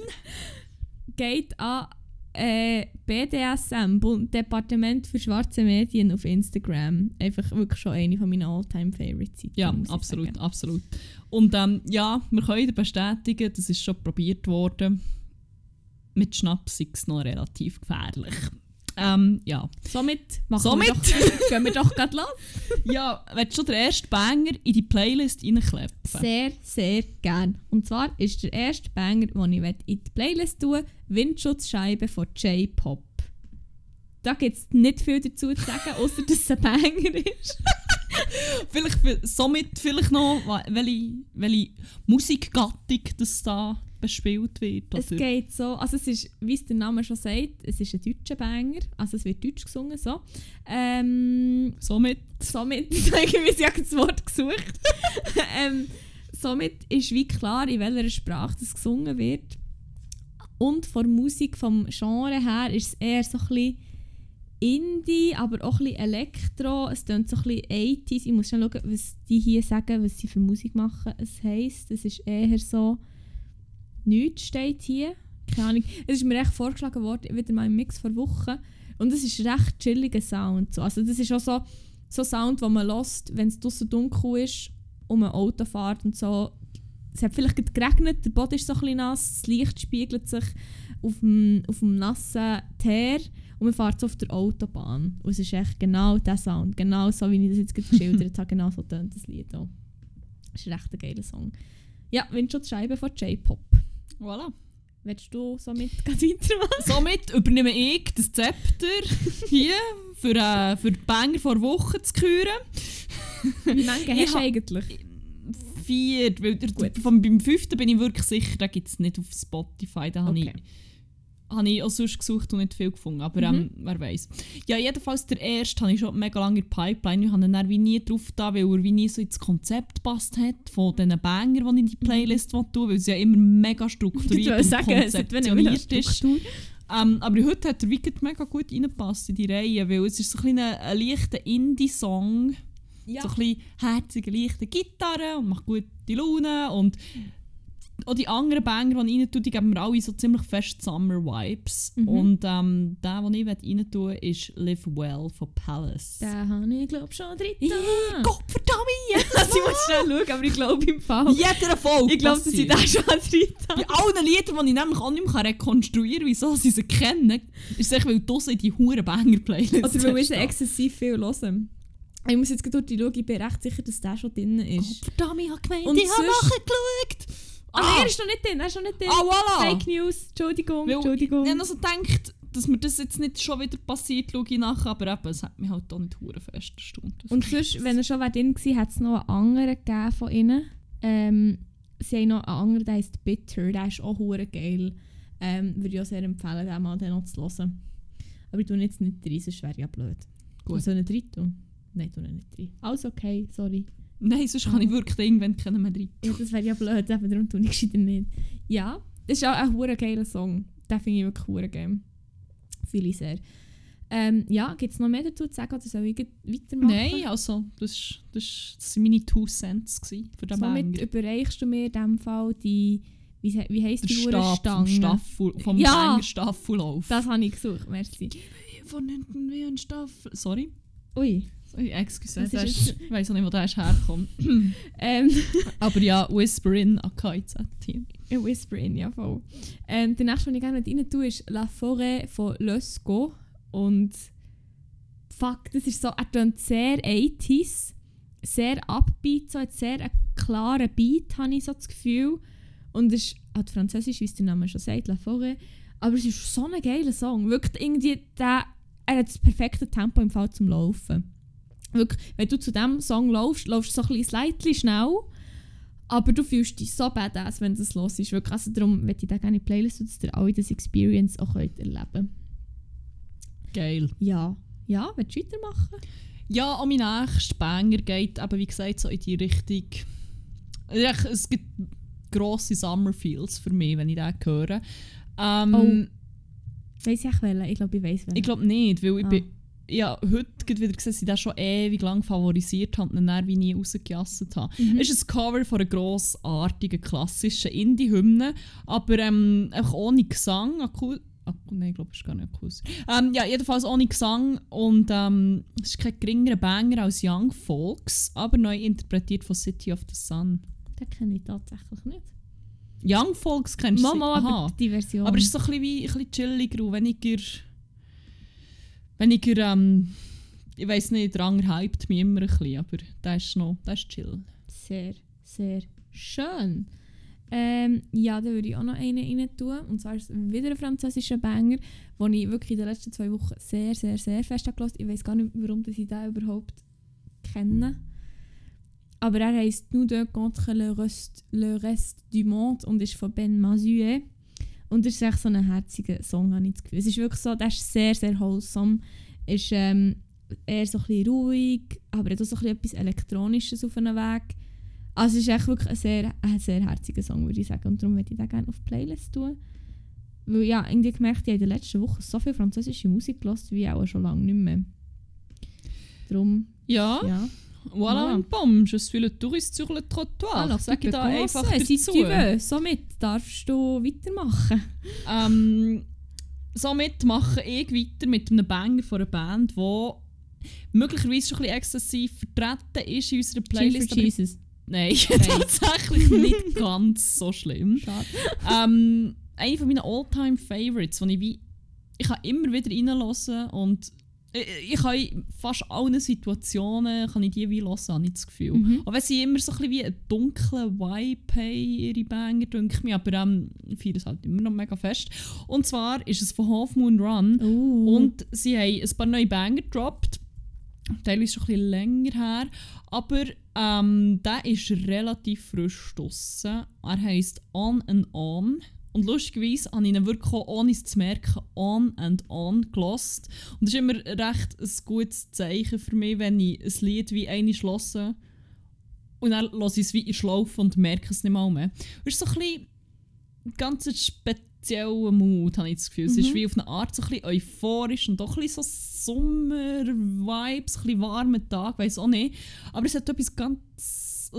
Geht an äh, BDSM, Departement für schwarze Medien auf Instagram. Einfach wirklich schon eine von meinen All-Time-Favorite-Seiten. Ja, absolut, absolut. Und ähm, ja, wir können bestätigen, das ist schon probiert worden. Mit Schnaps ist es noch relativ gefährlich. Ähm, ja. Somit machen Somit? wir doch, gehen wir doch gerade los. ja, willst du den ersten Banger in die Playlist reinkleppen? Sehr, sehr gern. Und zwar ist der erste Banger, den ich in die Playlist tue, Windschutzscheibe von J-Pop. Da gibt es nicht viel dazu zu sagen, außer dass es ein Banger ist. Vielleicht, somit vielleicht noch, welche, welche Musikgattung das da bespielt wird. Es oder? geht so, also es ist, wie es der Name schon sagt, es ist ein deutscher Banger, also es wird deutsch gesungen, so. Ähm, Somit. somit, ich habe irgendwie das Wort gesucht. ähm, somit ist wie klar, in welcher Sprache das gesungen wird. Und von der Musik, vom Genre her, ist es eher so ein bisschen Indie, aber auch ein bisschen Elektro. Es klingt so ein bisschen 80s. Ich muss schon schauen, was die hier sagen, was sie für Musik machen. Es heisst, es ist eher so... Nichts steht hier. Keine Ahnung. Es ist mir echt vorgeschlagen worden, wieder mal im Mix vor Wochen. Und es ist recht chilliger Sound. So. Also das ist auch so, so Sound, den man hört, wenn es draussen dunkel ist und man Auto fährt und so. Es hat vielleicht geregnet, der Boden ist so ein bisschen nass, das Licht spiegelt sich auf dem, auf dem nassen Teer und man fährt so auf der Autobahn. Und es ist echt genau der Sound. Genau so, wie ich das jetzt geschildert habe. Genau so tönt das Lied auch. Das ist echt ein geiler Song. Ja, Windschutzscheibe von J-Pop. Voilà. Willst du somit gleich weitermachen? Somit übernehme ich das Zepter hier für, äh, für die Banger vor Woche zu küren. Wie Ich hast du eigentlich? Vier, weil der, vom, beim fünften bin ich wirklich sicher, den gibt es nicht auf Spotify. Da habe Okay. ich, habe ich auch sonst gesucht und nicht viel gefunden. Aber Mhm. ähm, wer weiß. Ja, jedenfalls der erste habe ich schon mega lange in der Pipeline. Ich habe ihn dann wie nie drauf da, weil er wie nie so ins Konzept gepasst hat von diesen Banger, die ich in die Playlist mhm. tue, weil es ja immer mega strukturiert und konzeptioniert ist. Ähm, aber heute hat er wirklich mega gut reingepasst in die Reihe, weil es ist so ein, ein, ein leichter Indie-Song, Ja. so ein bisschen herzige, leichte Gitarre und macht gute Laune und auch die anderen Banger, die ich rein tue, die geben mir alle so ziemlich fest Summer-Vibes. Mhm. Und ähm, der, den ich rein tue, ist Live Well von Palace. Den habe ich, glaube schon drin. Gott verdammt! Also, ich muss schnell schauen, aber ich glaube im Fall. Jeder Folge ich glaube, dass ich den schon drin Bei allen Liedern, die ich nämlich auch nicht mehr rekonstruieren kann, wieso sie sie kennen, ist es echt, weil du in die huren Banger-Playlist Oder weil wir sie exzessiv viel hören. Ich muss jetzt durch die schauen, ich bin recht sicher, dass der schon drin Gott ist. verdammt, ich habe gemeint, Und ich habe nachgeschaut! Ah, nein, er ist noch nicht drin, er ist noch nicht drin. Ah, voilà! Fake News, Entschuldigung, Weil Entschuldigung. Ich habe also gedacht, dass mir das jetzt nicht schon wieder passiert, schaue ich nachher, aber eben, es hat mich halt auch nicht hure fest erstaunt. Und sonst, wenn er schon drin war, hat es noch einen anderen gegeben von ihnen. Ähm, sie haben noch einen anderen, der heißt Bitter, der ist auch hure geil. Ähm, würde ich auch sehr empfehlen, den mal den noch zu hören. Aber ich tue jetzt nicht rein, sonst wäre ja blöd. Gut. Ich ihn rein tun? Nein, ich tue nicht rein. Alles okay, sorry. Nein, sonst kann ich wirklich irgendwann keinen mehr rein. Ja, das wäre ja blöd, eben darum tue ich gescheiter nicht. Ja, das ist auch ein hure geiler Song. Den finde ich wirklich hure geil. Fühle ich sehr. Ähm, ja, gibt es noch mehr dazu zu sagen oder soll ich weitermachen? Nein, also, das, waren meine Two Cents gewesen für den Somit Banger. überreichst du mir in dem Fall die, wie, wie heisst die Stab vom, Uhrenstange? Staffel, vom Ja. Banger Staffellauf. Das habe ich gesucht, merci. von hinten wie ein Staffel... Sorry? Ui. Excuse, Das ist ich weiss auch nicht, wo der herkommt. Ähm, aber ja, Whisper in AKZ-Team. ein Whispering, ja voll. Ähm, der nächste, den ich gerne rein tue, ist La Forêt von Lesco. Und fuck, das ist so, er tönt sehr 80s, sehr upbeat, so hat sehr einen klaren Beat, habe ich so das Gefühl. Und es ist halt französisch, wie es der Name schon sagt, La Forêt. Aber es ist so ein geiler Song. Wirklich irgendwie, der, er hat das perfekte Tempo im Fall zum Laufen. Wirklich, wenn du zu diesem Song laufst, laufst du so ein bisschen schnell. Aber du fühlst dich so badass, wenn das los ist. Wirklich, also darum möchte ich da gerne Playlist, tun, dass ihr alle das Experience auch könnt erleben Geil. Ja. Ja, willst du weitermachen? Ja, auch mein nächster Banger geht eben, wie gesagt, so in die Richtung... Es gibt grosse Summer Feels für mich, wenn ich den höre. Ähm, Oh. Weiss ich auch welchen? Ich glaube, ich weiss welchen. Ich glaube nicht, weil ich Ah. bin... Ja, heute wieder gesehen, dass ich den schon ewig lang favorisiert habe und dann wie nie rausgejasset habe. Mhm. Es ist ein Cover von einer grossartigen, klassischen Indie-Hymne, aber ähm, einfach ohne Gesang. Aku Ak Nein, ich glaube, es ist gar nicht akustisch. Ähm, ja, jedenfalls ohne Gesang und ähm, es ist kein geringerer Banger als Young Folks, aber neu interpretiert von City of the Sun. Den kenne ich tatsächlich nicht. Young Folks kennst du? Mama, aber die Version. Aber es ist so ein bisschen, wie, ein bisschen chilliger und weniger. Weniger, ähm, ich weiß nicht, andere hypt mich immer ein bisschen, aber der ist noch, der ist chill. Sehr, sehr schön. Ähm, ja, da würde ich auch noch einen rein tun. Und zwar ist es wieder ein französischer Banger, den ich wirklich in den letzten zwei Wochen sehr, sehr, sehr fest gehört. Ich weiß gar nicht, warum ich den überhaupt kenne. Aber er heisst Nous deux contre le reste, le reste du monde und ist von Ben Mazuet. Und das ist echt so ein herziger Song, habe ich das Gefühl. Es ist wirklich so, der ist sehr, sehr wholesome. Ist ähm, eher so ein bisschen ruhig, aber hat auch so ein bisschen etwas Elektronisches auf einem Weg. Also es ist echt wirklich ein sehr, ein sehr herziger Song, würde ich sagen. Und darum würde ich den gerne auf die Playlist tun. Weil ja, irgendwie gemerkt, ich habe in den letzten Wochen so viel französische Musik gehört, wie auch schon lange nicht mehr. Darum, Ja, ja. Voilà, Voilà. un pomme, je suis le touriste sur le trottoir. Alors, Sag ich tu da einfach si dazu. veux. Somit darfst du weitermachen. Ähm, somit mache ich weiter mit einem Banger von einer Band, die möglicherweise schon ein bisschen exzessiv vertreten ist in unserer Playlist Jesus. Nein, tatsächlich nicht ganz so schlimm. Schade. ähm, eine von meinen All-Time Favorites, wo ich wie ich kann immer wieder reinhören und ich, ich kann in fast allen Situationen kann ich die wie hören, habe ich das Gefühl. Mhm. Auch wenn sie immer so ein bisschen wie einen dunklen Vibe haben, ihre Banger, denke ich mir, aber ähm, ich feiere es halt immer noch mega fest. Und zwar ist es von Half Moon Run Oh. und sie haben ein paar neue Banger gedroppt. Teilweise schon ein bisschen länger her. Aber ähm, der ist relativ frisch draussen. Er heisst On and On. Und lustigerweise habe ich ihn wirklich auch, ohne es zu merken, on and on gelost. Und das ist immer recht ein gutes Zeichen für mich, wenn ich ein Lied wie eine schlosse und dann lasse ich es wie in Schlaufe und merke es nicht mal mehr. Es ist so ein bisschen ganz spezieller Mut, habe ich das Gefühl. Es ist Mhm. wie auf eine Art so ein bisschen euphorisch und doch ein bisschen so Sommer-Vibes, ein bisschen warmer Tag, weiß auch nicht. Aber es hat etwas ganz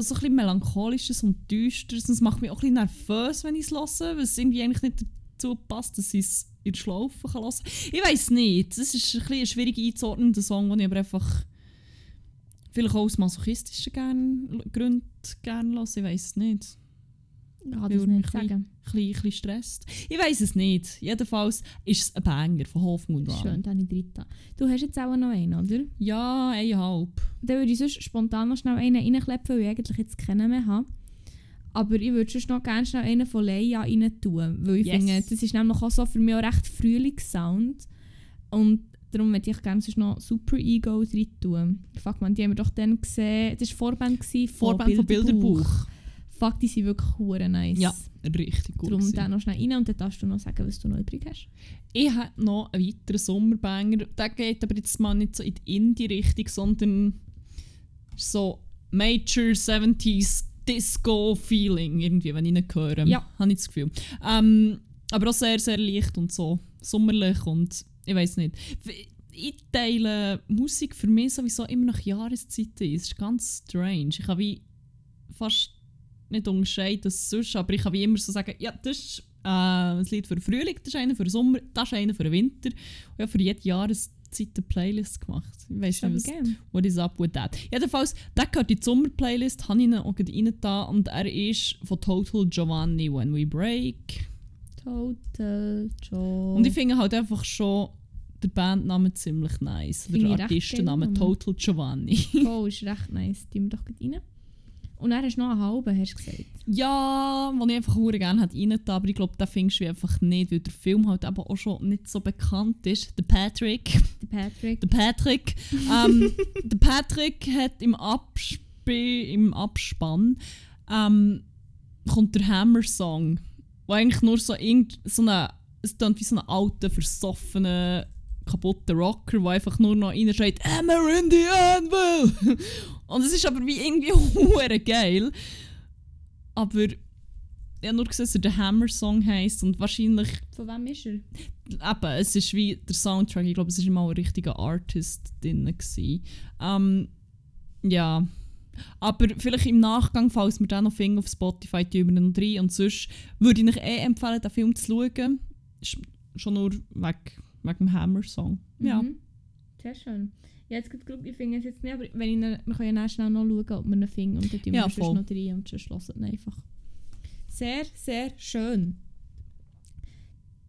so ein bisschen melancholisches und düsteres. Und es macht mich auch ein bisschen nervös, wenn ich es höre, weil es irgendwie eigentlich nicht dazu passt, dass ich es in der Schlaufe kann hören kann. Ich weiß nicht. Das ist ein bisschen ein schwierig einzuordnender Song, den ich aber einfach vielleicht auch aus masochistischen Gründen gerne höre. Ich weiß es nicht. Ich kann das nicht sagen. Ein bisschen, stresst. Ich weiß es nicht. Jedenfalls ist es ein Banger von Hofmund Schön, dann ich dritte. Du hast jetzt auch noch einen, oder? Ja, eineinhalb. Dann würde ich sonst spontan noch schnell einen reinklepfen, weil ich eigentlich jetzt keinen mehr habe. Aber ich würde sonst noch gerne schnell einen von Leia rein tun. Weil ich Yes. finde, das ist nämlich auch so für mich auch recht Frühlingssound. Und darum möchte ich gerne sonst noch Super Ego rein tun. Fuck man, die haben wir doch dann gesehen. Das war Vorband von Vorband von Bilderbuch. Fuck, die sind wirklich hure nice. Ja, richtig gut. Darum dann noch schnell rein und dann darfst du noch sagen, was du noch übrig hast. Ich habe noch einen weiteren Sommerbanger. Der geht aber jetzt mal nicht so in die Indie-Richtung, sondern so Major 70s Disco-Feeling irgendwie, wenn ich ihn höre. Ja. Habe ich das Gefühl. Ähm, aber auch sehr, sehr leicht und so sommerlich und ich weiß nicht. Ich teile Musik für mich sowieso immer nach Jahreszeiten. Es ist ganz strange. Ich kann wie fast nicht unterscheiden, das sonst, aber ich kann wie immer so sagen, ja, das ist äh, ein Lied für den Frühling, das ist einer für den Sommer, das ist einer für den Winter. Und habe für jede Jahreszeit eine Playlist gemacht. Ich weiß Schon nicht, was, gerne. what is up with that. Jedenfalls, der gehört in die Sommer-Playlist, habe ich ihn auch rein da und er ist von Total Giovanni, When We Break. Total Joe. Und ich finde halt einfach schon der Bandname ziemlich nice. Finde ich Der Artistenname Total Giovanni. Oh, ist recht nice. Tun wir doch gut rein. Und dann hast du noch einen halben, hast du gesagt. Ja, den ich einfach hure gerne hätte rein aber ich glaube, den findest du einfach nicht, weil der Film halt eben auch schon nicht so bekannt ist. Der Patrick. Der Patrick. Der Patrick. ähm, der Patrick hat im, Absp im Abspann ähm, kommt der Hammer-Song, wo eigentlich nur so, irgend, so eine, es klingt wie so ein alter, versoffener, kaputter Rocker, der einfach nur noch reinschreit «Hammer in the Anvil!» Und es ist aber wie irgendwie hure geil. Aber ich habe nur gesehen, dass er der Hammer-Song heisst und wahrscheinlich Von wem ist er? eben, es ist wie der Soundtrack, ich glaube, es war mal ein richtiger Artist drin. gewesen. Ähm, ja. Aber vielleicht im Nachgang, falls wir den noch finden auf Spotify, tun wir noch rein. Und sonst würde ich euch eh empfehlen, den Film zu schauen. Ist schon nur wegen, wegen dem Hammer-Song. Ja. Mhm. Sehr schön. Ja, jetzt gerade geschaut, ich finde es jetzt nicht, aber wenn ich ihn, wir können ja dann schnell noch schauen, ob wir ihn finden und dann tun wir Ja, sonst noch rein und sonst hören wir ihn einfach. Sehr, sehr schön.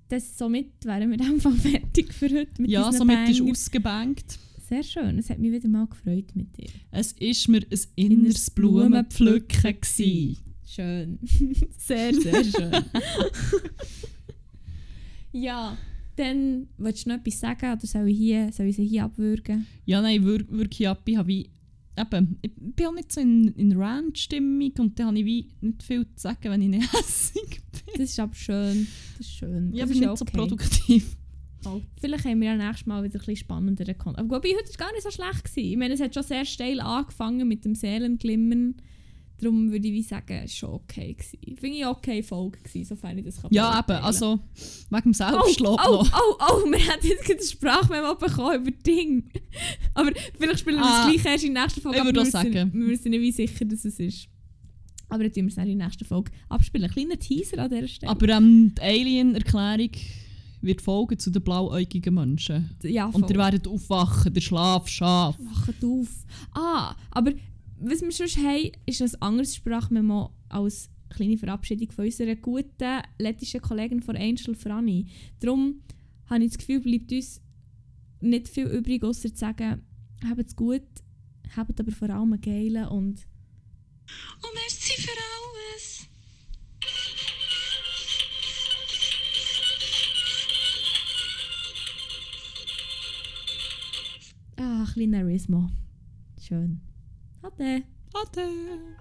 Das, somit wären wir einfach fertig für heute mit Ja, somit ist Bangern. ausgebankt. Sehr schön, es hat mich wieder mal gefreut mit dir. Es ist mir ein inneres Blumenpflücken. gewesen. Schön. sehr, sehr schön. ja, dann willst du noch etwas sagen oder soll ich, hier, soll ich sie hier abwürgen? Ja, nein, wir- wirklich ab. Ich, habe wie, eben, ich bin auch nicht so in, in Rant-Stimmung und dann habe ich wie nicht viel zu sagen, wenn ich nicht hässig bin. Das ist aber schön. Das ist schön. Ja, das aber ist nicht ja so okay. produktiv. Vielleicht haben wir ja nächstes Mal wieder ein bisschen spannenderen Content. Aber wobei, heute war gar nicht so schlecht. Gewesen. Ich meine, es hat schon sehr steil angefangen mit dem Seelenglimmern. Darum würde ich wie sagen, es war schon okay. Gewesen. Finde ich okay Folge gewesen, sofern ich das kann Ja, eben, also wegen dem Oh, Selbstlob oh, noch. oh, oh, wir haben jetzt gerade eine Sprachmemo bekommen über Ding. Aber vielleicht spielen wir Ah, das gleich erst in der nächsten Folge. ich würde wissen- sagen. Wir sind nicht wie sicher, dass es ist. Aber dann tun wir es in der nächsten Folge abspielen. Ein kleiner Teaser an dieser Stelle. Aber ähm, die Alien-Erklärung wird folgen zu den blauäugigen Menschen. ja, Und ihr werdet aufwachen, der Schlaf schaf. Wacht auf. Ah, aber was wir sonst haben, ist ein anderes Sprachmemo als kleine Verabschiedung von unserer guten lettischen Kollegin von Angel Franny. Darum habe ich das Gefühl, bleibt uns nicht viel übrig, außer zu sagen, habt es gut, habt aber vor allem einen geilen und Oh, merci für alles. ah, ein kleiner Ha det. Ha det.